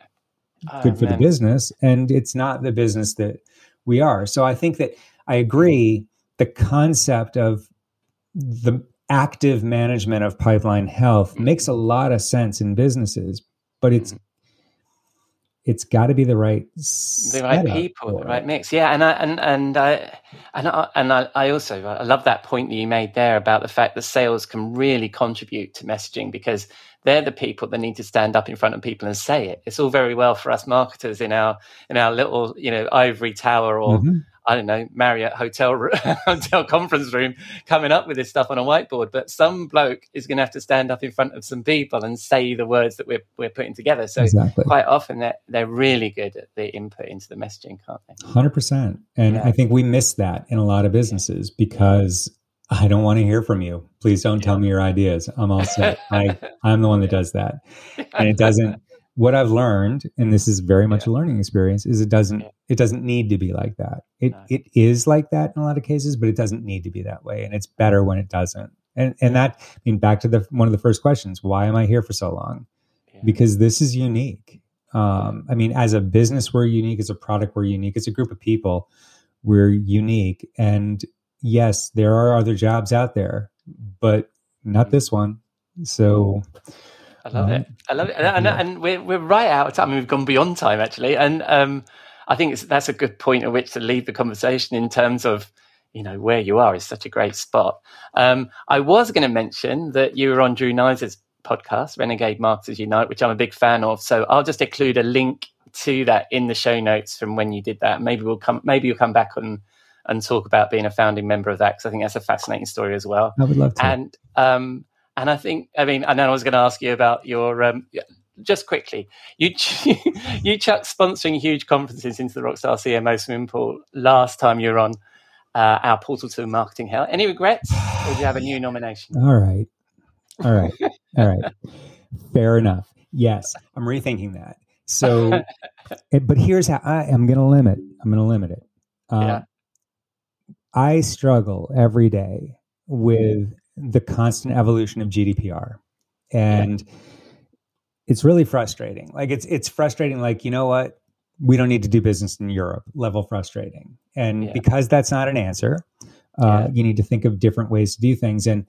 Oh, good for man. the business and it's not the business that we are so i think that i agree the concept of the active management of pipeline health Mhm. makes a lot of sense in businesses but it's it's got to be the right the right people, the right mix. Yeah, and I and and I and I, and I, I also I love that point that you made there about the fact that sales can really contribute to messaging because they're the people that need to stand up in front of people and say it. It's all very well for us marketers in our in our little you know ivory tower or Mhm. I don't know Marriott hotel <laughs> hotel conference room coming up with this stuff on a whiteboard. But some bloke is going to have to stand up in front of some people and say the words that we're we're putting together. So exactly. quite often they're, they're really good at the input into the messaging, can't they? 100% and Yeah. i think we miss that in a lot of businesses because i don't want to hear from you. Please don't tell me your ideas. I'm all set. I i'm the one that <laughs> does that. <laughs> And it doesn't what i've learned and this is very much a learning experience is it doesn't Yeah. it doesn't need to be like that. It No. it is like that in a lot of cases but it doesn't need to be that way and it's better when it doesn't. And and that i mean back to the one of the first questions why am i here for so long? Yeah. because this is unique. Um i mean as a business we're unique as a product we're unique as a group of people we're unique and yes there are other jobs out there but not this one. So I love Right. it. I love it. And, and, Yeah. and we're, we're right out of time. I mean, we've gone beyond time, actually. And um, I think it's, that's a good point at which to lead the conversation in terms of, you know where you are is such a great spot. Um, I was going to mention that you were on Drew Neisser's podcast, Renegade Marketers Unite, which I'm a big fan of. So I'll just include a link to that in the show notes from when you did that. Maybe we'll come. Maybe you'll come back on and talk about being a founding member of that because I think that's a fascinating story as well. I would love to. And um, and I think I mean, and then I was going to ask you about your um, just quickly. You <laughs> you chucked sponsoring huge conferences into the Rockstar CMO swimming pool last time you were on uh, our portal to marketing hell. Any regrets, or do you have a new nomination? All right. All right. All right. Fair enough. Yes, I'm rethinking that. So, <laughs> but here's how I am going to limit. I'm going to limit it. Um, Yeah. I struggle every day with the constant evolution of GDPR, and it's really frustrating. Like it's it's frustrating. Like you know what, we don't need to do business in Europe. Level frustrating, and Yeah. because that's not an answer, uh, Yeah. you need to think of different ways to do things. And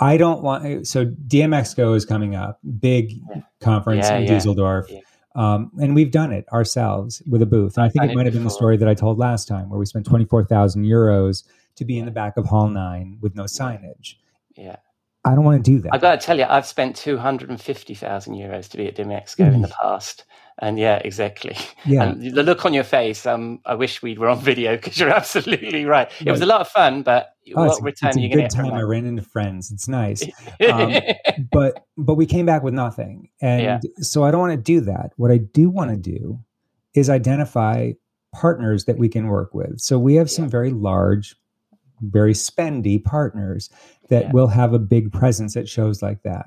I don't want so DMEXCO is coming up, big Yeah. conference Yeah, in yeah, Dusseldorf. yeah. Um, and we've done it ourselves with a booth. And I think it might have been the story that I told last time, where we spent twenty four thousand euros to be in the back of Hall Nine with no signage. Yeah, I don't want to do that. I've got to tell you, I've spent two hundred and fifty thousand euros to be at DMEXCO in the past, and yeah, exactly. Yeah. And the look on your face, um, I wish we were on video because you're <laughs> absolutely right. It was a lot of fun, but Oh, what it's, a- return it's are a you going good to time. I ran into friends. It's nice. <laughs> Um, but but we came back with nothing and Yeah. so i don't want to do that what i do want to do is identify partners that we can work with so we have some Yeah. very large very spendy partners that Yeah. will have a big presence at shows like that.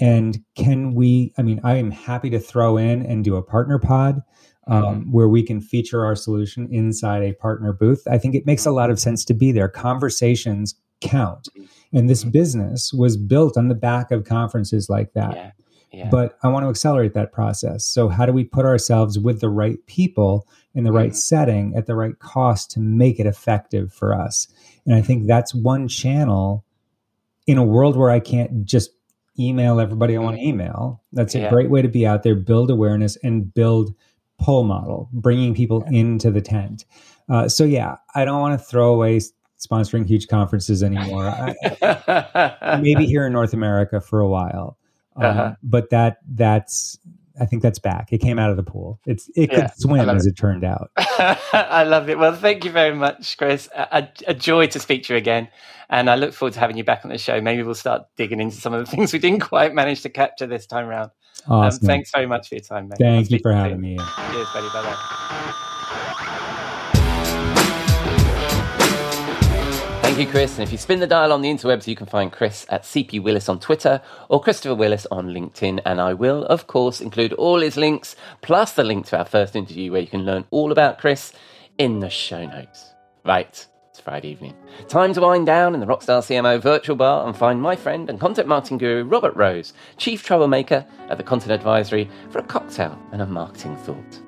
And can we i mean i am happy to throw in and do a partner pod um, Mm-hmm. where we can feature our solution inside a partner booth. I think it makes a lot of sense to be there. Conversations count. And this business was built on the back of conferences like that. Yeah, yeah, but i want to accelerate that process. So how do we put ourselves with the right people in the right Mhm. setting at the right cost to make it effective for us and i think that's one channel in a world where i can't just email everybody i want to email that's a Yeah. great way to be out there build awareness and build pull model bringing people into the tent uh, so yeah i don't want to throw away sponsoring huge conferences anymore I, <laughs> maybe here in North America for a while. Um, Uh-huh. But that that's I think that's back. It came out of the pool. It's it Yeah, could swim as it turned out. <laughs> I love it. Well, thank you very much, Chris. A, a- joy to speak to you again. And I look forward to having you back on the show. Maybe we'll start digging into some of the <laughs> things we didn't quite manage to capture this time around. Um, thanks very much for your time, mate. I'll Thank you for having soon. me. Cheers, buddy. Bye bye. Thank you, Chris. And if you spin the dial on the interwebs, you can find Chris at CP Willis on Twitter or Christopher Willis on LinkedIn. And I will, of course, include all his links, plus the link to our first interview where you can learn all about Chris in the show notes. Right. It's Friday evening. Time to wind down in the Rockstar CMO virtual bar and find my friend and content marketing guru Robert Rose, chief troublemaker at the Content Advisory, for a cocktail and a marketing thought.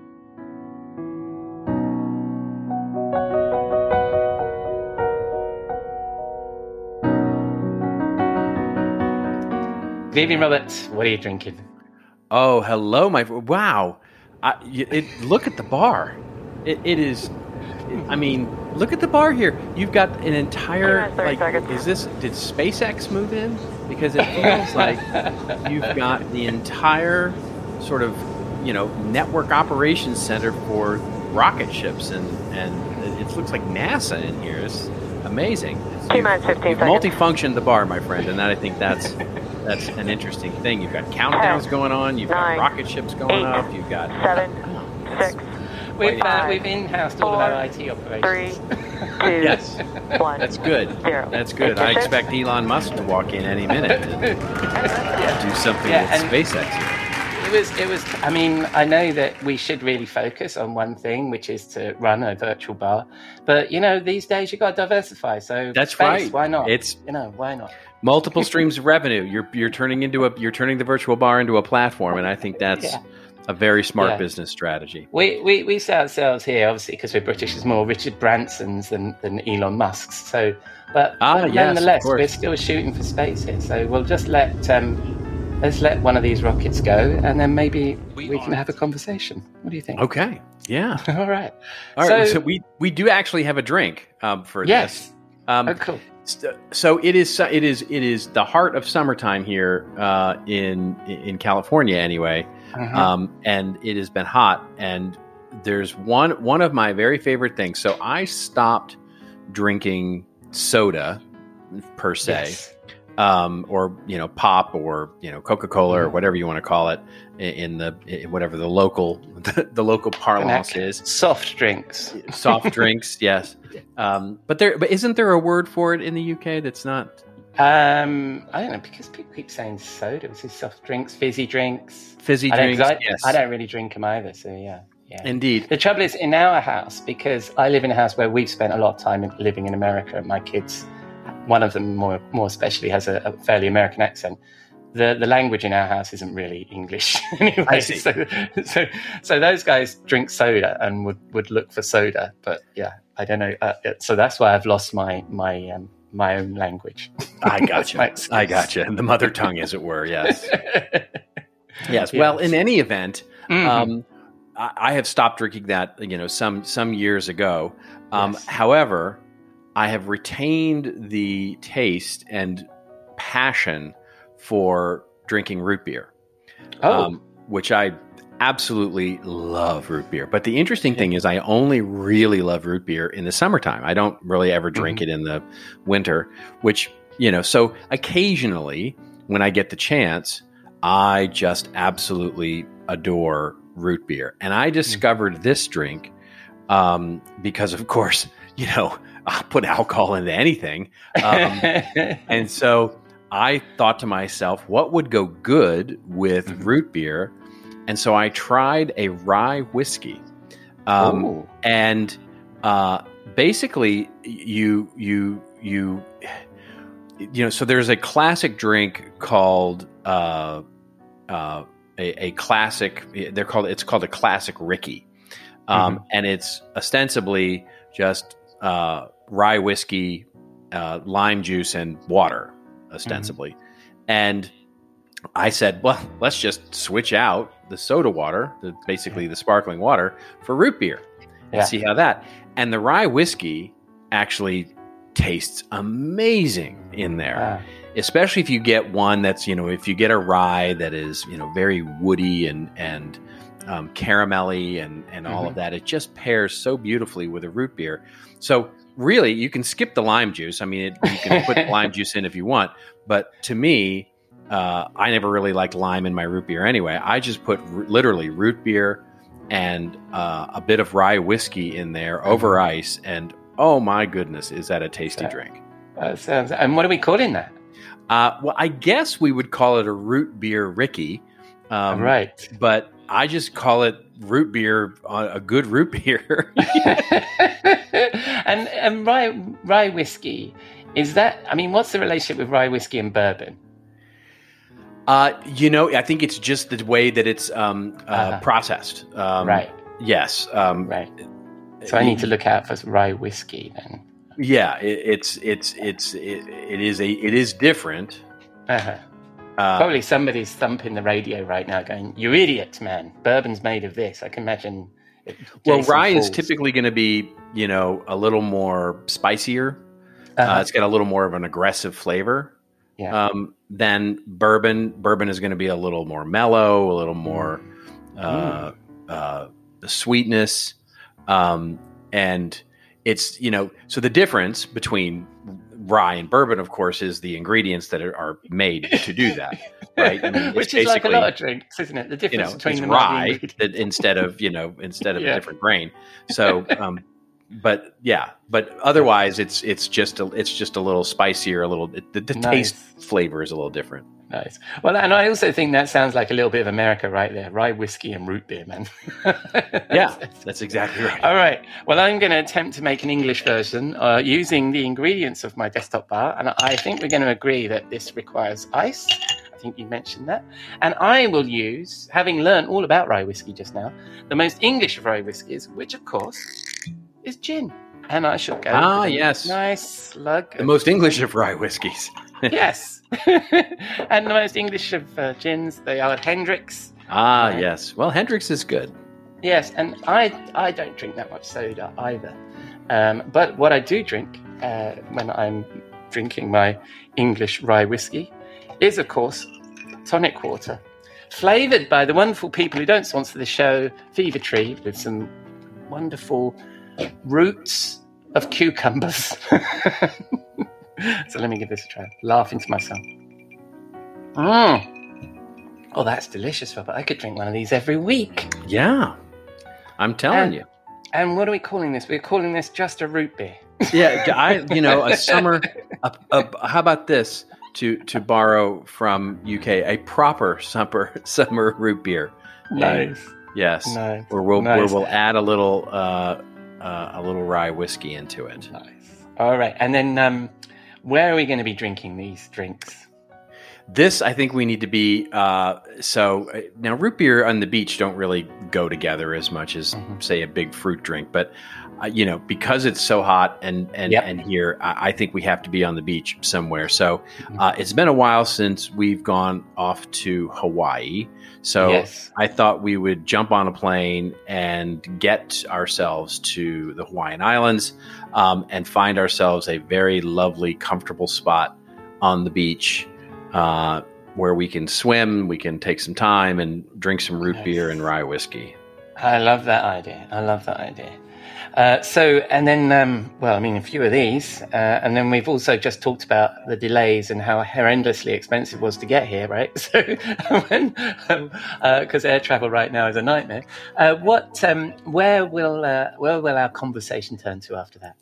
Good evening, Robert. What are you drinking? Oh, hello, my wow! I, y- it, look at the bar. It, it is. I mean, look at the bar here. You've got an entire like. Is this did SpaceX move in? Because it feels like <laughs> you've got the entire sort of you know network operations center for rocket ships, and and it, it looks like NASA in here. It's amazing. It's, T minus 15 You've seconds. multifunctioned the bar, my friend, and that I think that's <laughs> that's an interesting thing. You've got countdowns Ten, going on. You've nine, got rocket ships going eight, up. You've got Seven, six, We've, uh, we've in-housed all of our IT operations. three, <laughs> two, <laughs> yes, one. that's good. Zero. That's good. I expect Elon Musk to walk in any minute and <laughs> do something Yeah, with and- SpaceX. It was, it was, I mean, I know that we should really focus on one thing, which is to run a virtual bar. But, you know, these days you've got to diversify. So, That's space, right. Why not? It's- you know, why not? Multiple <laughs> streams of revenue. You're you're turning into a you're turning the virtual bar into a platform, and I think that's Yeah. a very smart Yeah. business strategy. We, we, we say ourselves here, obviously, because we're British, as more Richard Bransons than, than Elon Musk's. So, but, Ah, but yes, nonetheless, we're still shooting for space here. So we'll just let um, let's let one of these rockets go, and then maybe we can have a conversation. What do you think? Okay. Yeah. <laughs> All right. All right. So, So- we we do actually have a drink um, for Yes. this. Um, Oh, cool. So it is it is it is the heart of summertime here uh, in in California anyway, Mhm. um, and it has been hot. And there's one one of my very favorite things. So I stopped drinking soda per se. Yes. um, or you know pop or you know Coca Cola Mm-hmm. or whatever you want to call it in the in whatever the local <laughs> the, local parlance is. Soft drinks. <laughs> Soft drinks, yes. <laughs> Um, but there, but isn't there a word for it in the UK that's not Um, I don't know because people keep saying soda. This is soft drinks, fizzy drinks. fizzy I drinks? I, yes, I don't really drink them either. So yeah, yeah. indeed. The trouble is in our house because I live in a house where we've spent a lot of time living in America. My kids, one of them more more especially, has a, a fairly American accent. The the language in our house isn't really English <laughs> anyway. So, so so those guys drink soda and would, would look for soda, but yeah, I don't know. Uh, so that's why I've lost my my um, my own language. I <laughs> gotcha. I gotcha. And the mother tongue, as it were. Yes. yes. <laughs> Yes. Well, in any event, Mhm. um, I, I have stopped drinking that. You know, some some years ago. Um, Yes. However, I have retained the taste and passion for drinking root beer, oh, um, which I absolutely love root beer. But the interesting thing is, I only really love root beer in the summertime. I don't really ever drink it in the winter, which, you know, so occasionally when I get the chance, I just absolutely adore root beer. And I discovered this drink um, because, of course, <laughs> you know, I'll put alcohol into anything. Um, <laughs> and so I thought to myself, what would go good with Mhm. root beer? And so I tried a rye whiskey. Um, and uh, basically, you you you you know, so there's a classic drink called uh, uh, a, a classic. They're called it's called a classic Rickey, um, and it's ostensibly just uh, rye whiskey, uh, lime juice, and water, ostensibly. And I said, well, let's just switch out the soda water, the, basically the sparkling water, for root beer and Yeah. see how that. And the rye whiskey actually tastes amazing in there, especially if you get one that's you know if you get a rye that is you know very woody and and um, caramelly and and all of that. It just pairs so beautifully with a root beer. So really, you can skip the lime juice. I mean, it, you can put <laughs> lime juice in if you want, but to me. Uh, I never really liked lime in my root beer anyway. I just put r- literally root beer and uh, a bit of rye whiskey in there over ice, and oh my goodness, is that a tasty Yeah. drink? That sounds. And what are we calling that? Uh, well, I guess we would call it a root beer Rickey, um, right. But I just call it root beer, uh, a good root beer. <laughs> and and rye rye whiskey is that? I mean, what's the relationship with rye whiskey and bourbon? uh, you know, I think it's just the way that it's um, uh, Uh-huh. processed. Um, right. Yes. Um, Right. So I need to look out for rye whiskey then. Yeah, it, it's it's it's it, it is a it is different. Uh-huh. Uh, Probably somebody's thumping the radio right now, going, "You idiot, man! Bourbon's made of this." I can imagine. it- well, rye is typically going to be you know a little more spicier. Uh, Uh-huh. it's got a little more of an aggressive flavor. Yeah. Um, then bourbon, bourbon is going to be a little more mellow, a little more uh, uh, sweetness, um, and it's you know so the difference between rye and bourbon, of course, is the ingredients that are, made to do that. <laughs> Right, I mean, which is like a lot of drinks, isn't it? The you difference know, between the rye instead of you know instead of Yeah. a different grain. So, um, but yeah, but otherwise, it's it's just a, it's just a little spicier, a little the, the Nice. taste flavor is a little different. Nice. Well, and I also think that sounds like a little bit of America right there. Rye whiskey and root beer, man. <laughs> Yeah, that's exactly right. All right. Well, I'm going to attempt to make an English version uh, using the ingredients of my desktop bar, and I think we're going to agree that this requires ice. I think you mentioned that, and I will use, having learned all about rye whiskey just now, the most English of rye whiskies, which of course is gin. And I shall go. Ah, yes. Nice slug. The most English of rye whiskies. <laughs> yes. <laughs> and the most English of uh, gins, they are Hendrick's. Ah, Right. yes. Well, Hendrick's is good. Yes, and I I don't drink that much soda either. Um, but what I do drink uh, when I'm drinking my English rye whiskey is, of course, tonic water, flavoured by the wonderful people who don't sponsor the show, Fever Tree, with some wonderful roots of cucumbers. <laughs> so let me give this a try. Laughing to myself. Mmm. Oh, that's delicious, Robert. I could drink one of these every week. Yeah. I'm telling And- you. And what are we calling this? We're calling this just a root beer. <laughs> Yeah, I you know, a summer a, a, how about this to to borrow from UK a proper summer <laughs> summer root beer. Nice. Yes. Nice. Where we'll Nice. where we'll add a little uh, uh, a little rye whiskey into it. Nice. All right. And then um, where are we going to be drinking these drinks? This, I think, we need to be. Uh, so uh, now, root beer on the beach don't really go together as much as, Mhm. say, a big fruit drink. But uh, you know, because it's so hot and and Yep. and here, I, I think we have to be on the beach somewhere. So Mhm. uh, it's been a while since we've gone off to Hawaii. So yes. I thought we would jump on a plane and get ourselves to the Hawaiian Islands um, and find ourselves a very lovely, comfortable spot on the beach uh, where we can swim, we can take some time and drink some root Nice. beer and rye whiskey. I love that idea. I love that idea. Uh, so, and then, um, well, I mean, a few of these, uh, and then we've also just talked about the delays and how horrendously expensive it was to get here, right? <laughs> So, when because air travel right now is a nightmare. Uh, what, um, where will, uh, where will our conversation turn to after that?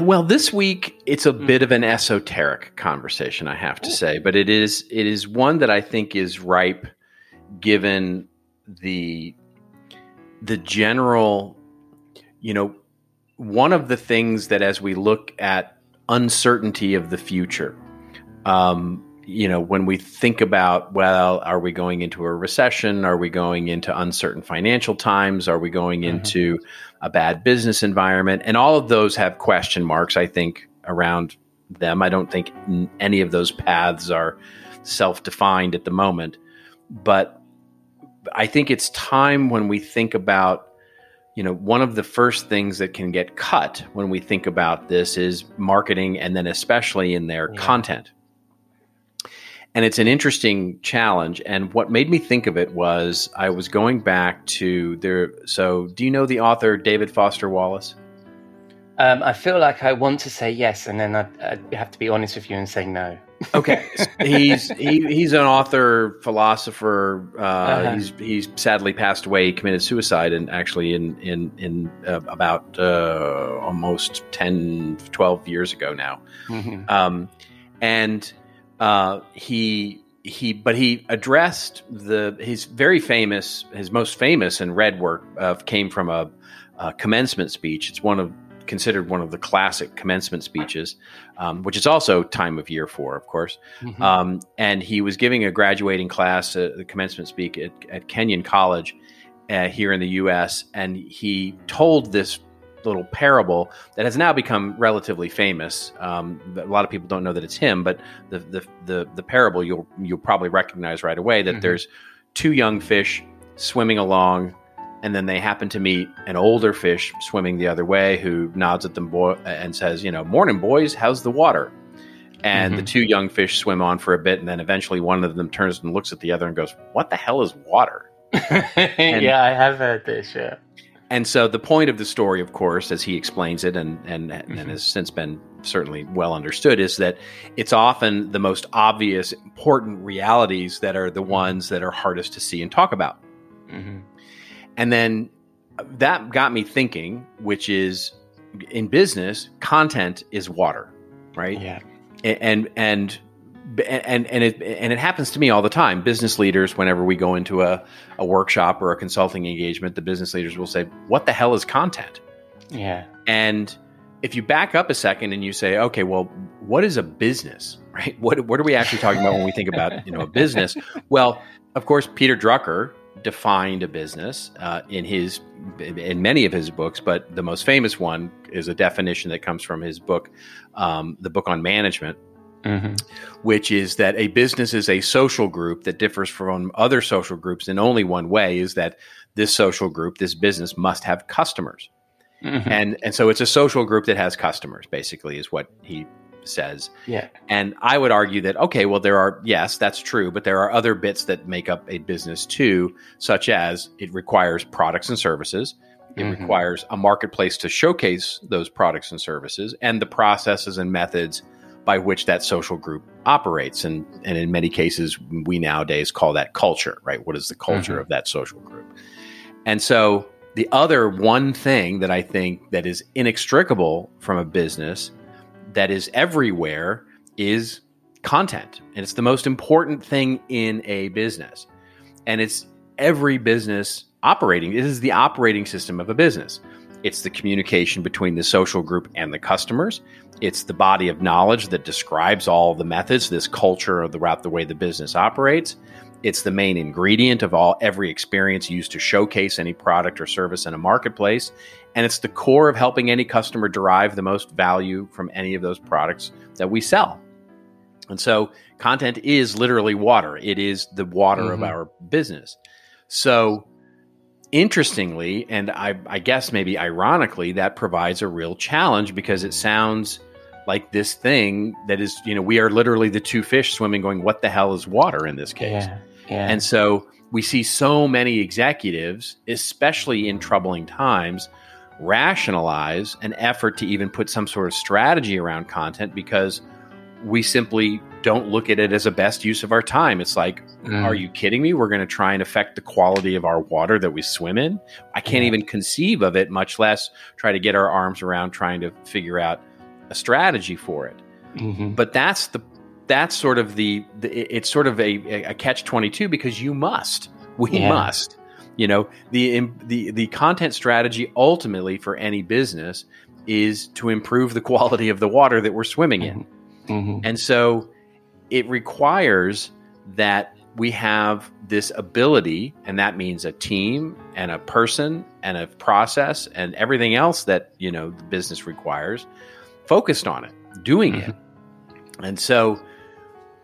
Well, this week it's a Mm. bit of an esoteric conversation, I have to say, but it is it is one that I think is ripe given the the general you know one of the things that as we look at uncertainty of the future um you know when we think about well are we going into a recession? Are we going into uncertain financial times? Are we going Mhm. into a bad business environment? And all of those have question marks i think around them. I don't think n- any of those paths are self-defined at the moment. But i think it's time when we think about you know one of the first things that can get cut when we think about this is marketing and then especially in their Yeah. content and it's an interesting challenge and what made me think of it was i was going back to there so do you know the author david foster wallace Um, I feel like I want to say yes, and then I, I have to be honest with you and say no. okay <laughs> he's he, he's an author philosopher uh, Uh-huh. he's he's sadly passed away he committed suicide and actually in in in uh, about uh, almost 10 12 years ago now Mhm. um, and uh, he he but he addressed the his very famous his most famous and read work uh, came from a, a commencement speech. It's one of considered one of the classic commencement speeches, um, which is also time of year for, of course. Mhm. Um, and he was giving a graduating class, uh, the commencement speak at, at Kenyon College uh, here in the U.S. And he told this little parable that has now become relatively famous. Um, a lot of people don't know that it's him, but the the the, the parable you'll you'll probably recognize right away that Mhm. there's two young fish swimming along. And then they happen to meet an older fish swimming the other way who nods at them boy- and says, You know, morning, boys, how's the water? And the Mhm. two young fish swim on for a bit. And then eventually one of them turns and looks at the other and goes, What the hell is water? <laughs> yeah, I have heard this. Yeah. And so the point of the story, of course, as he explains it, and and, and Mhm. has since been certainly well understood, is that it's often the most obvious, important realities that are the ones that are hardest to see and talk about. hmm And then that got me thinking, which is in business, content is water, right? Yeah. and and and and it and it happens to me all the time. Business leaders, whenever we go into a, a workshop or a consulting engagement, the business leaders will say, "What the hell is content?" Yeah. And if you back up a second and you say, "Okay, well, what is a business?" <laughs> Right? What what are we actually talking about when we think about you know a business? <laughs> Well, of course, Peter Drucker defined a business uh, in his in many of his books, but the most famous one is a definition that comes from his book, um, the book on management hmm which is that a business is a social group that differs from other social groups in only one way is that this social group, this business must have customers. hmm And and so it's a social group that has customers basically is what he says. Yeah. And I would argue that okay, well there are yes, that's true, but there are other bits that make up a business too, such as it requires products and services. It Mhm. requires a marketplace to showcase those products and services and the processes and methods by which that social group operates. And, and in many cases, we nowadays call that culture, right? What is the culture Mhm. of that social group? And so the other one thing that I think that is inextricable from a business that is everywhere is content. And it's the most important thing in a business. And it's every business operating. It is the operating system of a business. It's the communication between the social group and the customers. It's the body of knowledge that describes all the methods, this culture of the route, the way the business operates. It's the main ingredient of all every experience used to showcase any product or service in a marketplace. And it's the core of helping any customer derive the most value from any of those products that we sell. And so content is literally water. It is the water of Mhm. our business. So interestingly, and I, I guess maybe ironically, that provides a real challenge because it sounds like this thing that is, you know, we are literally the two fish swimming going, what the hell is water in this case? Yeah. Yeah. And so we see so many executives, especially in troubling times, rationalize an effort to even put some sort of strategy around content because we simply don't look at it as a best use of our time. It's like, Mm. are you kidding me? We're going to try and affect the quality of our water that we swim in. I can't even conceive of it, much less try to get our arms around trying to figure out a strategy for it Mhm. but that's the that's sort of the, the it's sort of a, a catch 22 because you must we Yeah. must you know the the the content strategy ultimately for any business is to improve the <laughs> quality of the water that we're swimming in Mhm. and so it requires that we have this ability, and that means a team and a person and a process and everything else that you know the business requires, focused on it, doing it. Mm-hmm. And so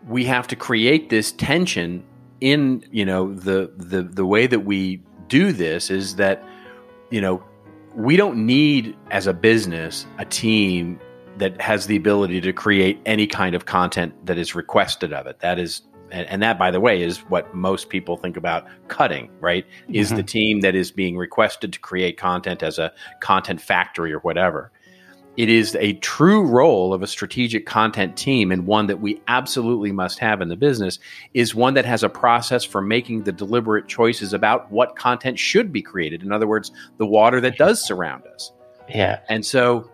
we have to create this tension in you know the the the way that we do this is that you know we don't need as a business a team that has the ability to create any kind of content that is requested of it. That is, and, and that, by the way, is what most people think about cutting. Right? Is mm-hmm. the team that is being requested to create content as a content factory or whatever. It is a true role of a strategic content team, and one that we absolutely must have in the business is one that has a process for making the deliberate choices about what content should be created. In other words, the water that does surround us. Yeah. And so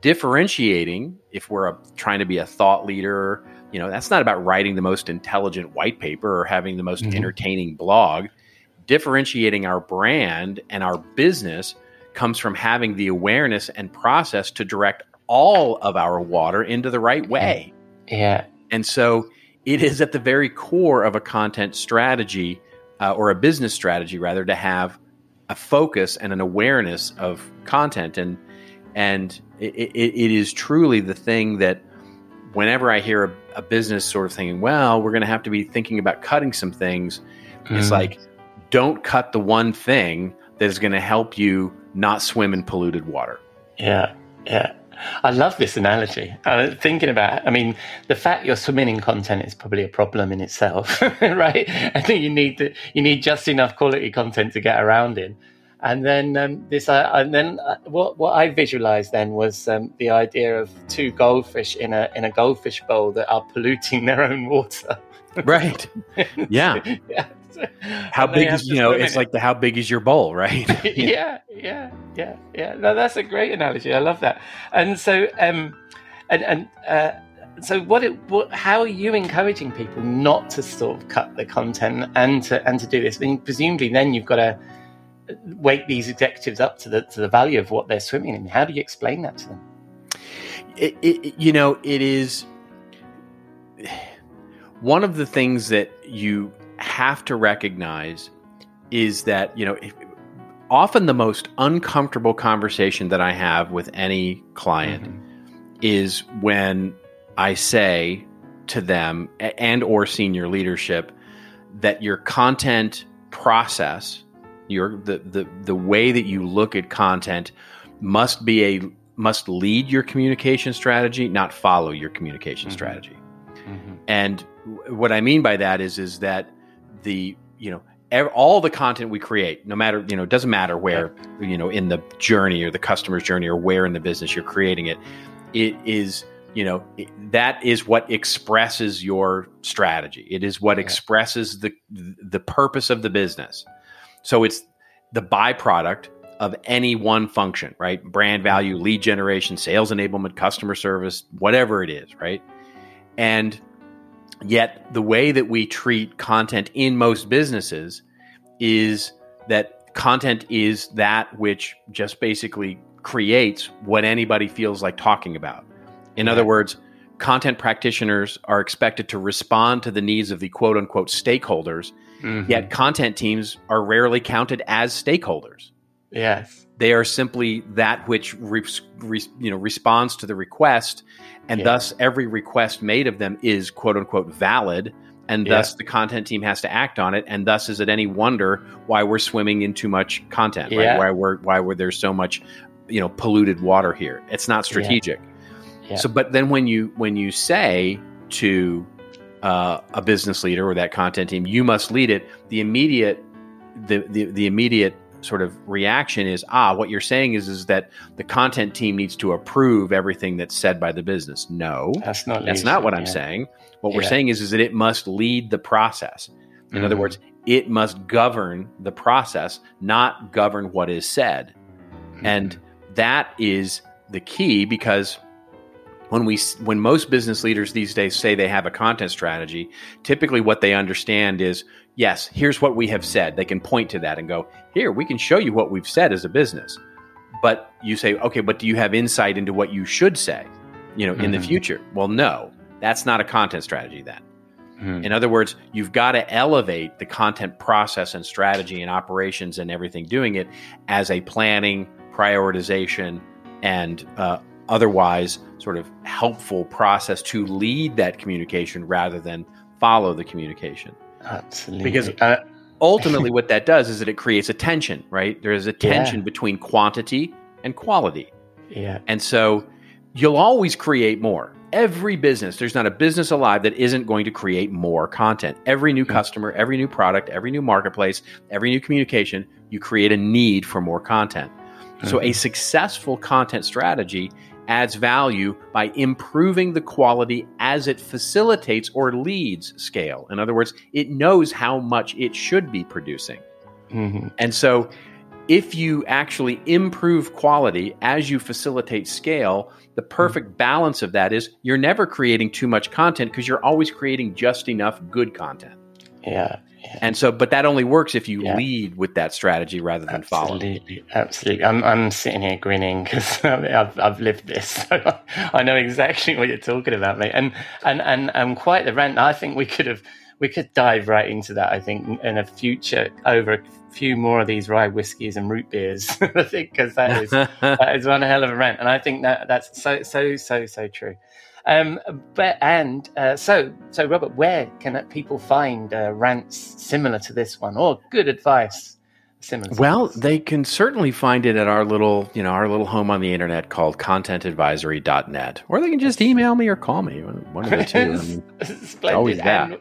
differentiating, if we're a, trying to be a thought leader, you know, that's not about writing the most intelligent white paper or having the most Mhm. entertaining blog. Differentiating our brand and our business comes from having the awareness and process to direct all of our water into the right way. Yeah. And so it is at the very core of a content strategy uh, or a business strategy, rather, to have a focus and an awareness of content. And and it, it, it is truly the thing that whenever I hear a, a business sort of thinking, well, we're going to have to be thinking about cutting some things, it's Mm. like, don't cut the one thing that is going to help you not swim in polluted water. Yeah, yeah. I love this analogy. Uh, thinking about, I mean, the fact you're swimming in content is probably a problem in itself, <laughs> right? I think you need the, you need just enough quality content to get around in, and then um, this, uh, and then uh, what what I visualized then was um, the idea of two goldfish in a in a goldfish bowl that are polluting their own water. <laughs> Right. Yeah. <laughs> yeah. How big is you know? It's like the how big is your bowl, right? <laughs> yeah, yeah, yeah, yeah. No, that's a great analogy. I love that. And so, um, and and uh, so, what, it, what? How are you encouraging people not to sort of cut the content and to and to do this? I mean, presumably, then you've got to wake these executives up to the to the value of what they're swimming in. How do you explain that to them? it, it, you know, it is one of the things that you have to recognize is that, you know, often the most uncomfortable conversation that I have with any client mm-hmm. is when I say, to them and or senior leadership that your content process, your the the the way that you look at content must be a must lead your communication strategy, not follow your communication mm-hmm. strategy. Mm-hmm. And w- what I mean by that is is that the you know ev- all the content we create, no matter you know, it doesn't matter where you know in the journey or the customer's journey or where in the business you're creating it, it is you know it, that is what expresses your strategy. It is what expresses the the purpose of the business. So it's the byproduct of any one function, right? Brand value, lead generation, sales enablement, customer service, whatever it is, right? And yet the way that we treat content in most businesses is that content is that which just basically creates what anybody feels like talking about. In other words, content practitioners are expected to respond to the needs of the quote unquote stakeholders, Mhm. yet content teams are rarely counted as stakeholders. Yes. They are simply that which re- re- you know responds to the request, and Yeah. thus every request made of them is quote unquote valid, and Yeah. thus the content team has to act on it. And thus, is it any wonder why we're swimming in too much content? Right? Why we're why we're, there's so much you know polluted water here? It's not strategic. Yeah. So, but then when you when you say to uh, a business leader or that content team, you must lead it. The immediate the, the the immediate sort of reaction is ah what you're saying is is that the content team needs to approve everything that's said by the business no That's not. that's not what i'm leadership, saying what we're saying is is that it must lead the process in other Mhm. words it must govern the process not govern what is said Mm-hmm. and that is the key because when we when most business leaders these days say they have a content strategy typically what they understand is yes here's what we have said they can point to that and go here we can show you what we've said as a business but you say okay but do you have insight into what you should say you know in the Mhm. future well no that's not a content strategy then Mhm. in other words, you've got to elevate the content process and strategy and operations and everything doing it as a planning, prioritization, and uh, otherwise sort of helpful process to lead that communication rather than follow the communication. Absolutely. Because uh, uh, ultimately, what that does is that it creates a tension, right? There is a Yeah. tension between quantity and quality. yeah. And so you'll always create more. Every business, there's not a business alive that isn't going to create more content. Every new mm. customer, every new product, every new marketplace, every new communication, you create a need for more content. So mm-hmm. a successful content strategy adds value by improving the quality as it facilitates or leads scale. In other words, it knows how much it should be producing. Mhm. And so, if you actually improve quality as you facilitate scale, the perfect balance of that is you're never creating too much content because you're always creating just enough good content. Yeah. And so, but that only works if you Yeah. lead with that strategy rather than follow. Absolutely, absolutely. I'm I'm sitting here grinning because <laughs> I've I've lived this. <laughs> So I know exactly what you're talking about, mate. And and and and quite the rant. I think we could have we could dive right into that. I think in a future over a few more of these rye whiskies and root beers. <laughs> I think because that is that is one hell of a rant, and I think that that's so so so so true. Um, but and uh, so so Robert, where can people find uh, rants similar to this one or good advice similar? Well, they can certainly find it at our little, you know, our little home on the internet called contentadvisory.net. Or they can just email me or call me. One of the two. I <laughs> mean, Splendid. always that. And,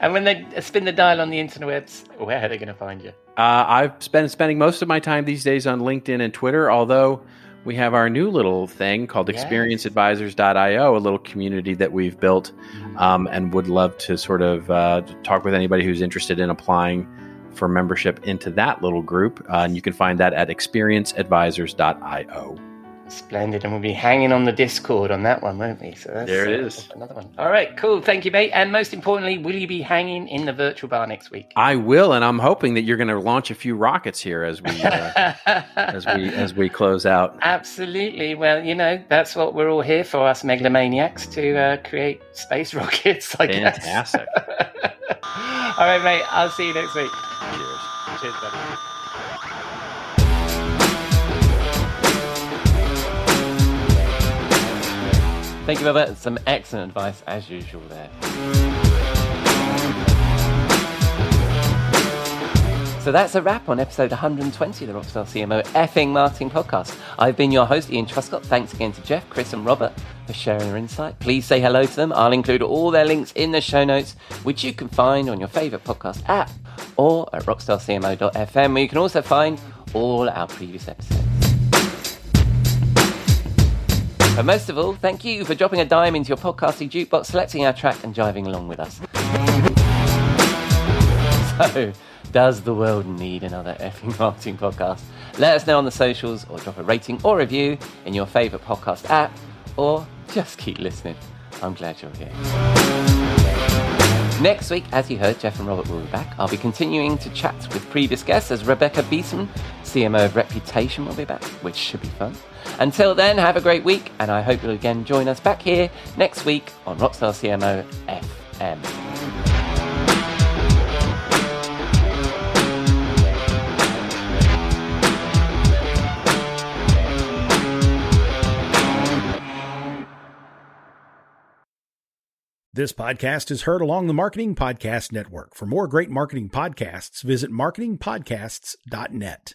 and when they spin the dial on the interwebs, where are they going to find you? Uh, I've been spending most of my time these days on LinkedIn and Twitter, although we have our new little thing called Yes. experienceadvisors.io, a little community that we've built um, and would love to sort of uh, talk with anybody who's interested in applying for membership into that little group. Uh, and you can find that at experienceadvisors.io. Splendid. And we'll be hanging on the Discord on that one, won't we? So that's, There it uh, is. another one. All right, cool. Thank you, mate. And most importantly, will you be hanging in the virtual bar next week? I will, and I'm hoping that you're going to launch a few rockets here as we uh, <laughs> as we as we close out. Absolutely. Well, you know, that's what we're all here for, us megalomaniacs, to uh, create space <laughs> rockets, I guess. Fantastic. <laughs> all right, mate. I'll see you next week. Cheers. Cheers, buddy. Thank you, Robert. Some excellent advice as usual there. So that's a wrap on episode 120 of the Rockstar CMO effing marketing podcast. I've been your host, Ian Truscott. Thanks again to Jeff, Chris, and Robert for sharing their insight. Please say hello to them. I'll include all their links in the show notes, which you can find on your favorite podcast app or at rockstarcmo.fm, where you can also find all our previous episodes. But most of all, thank you for dropping a dime into your podcasting jukebox, selecting our track, and jiving along with us. So, does the world need another effing marketing podcast? Let us know on the socials or drop a rating or review in your favourite podcast app or just keep listening. I'm glad you're here. Next week, as you heard, Jeff and Robert will be back. I'll be continuing to chat with previous guests as Rebecca Beeson, CMO of Reputation, will be back, which should be fun. Until then, have a great week, and I hope you'll again join us back here next week on Rockstar CMO FM. This podcast is heard along the Marketing Podcast Network. For more great marketing podcasts, visit marketingpodcasts.net.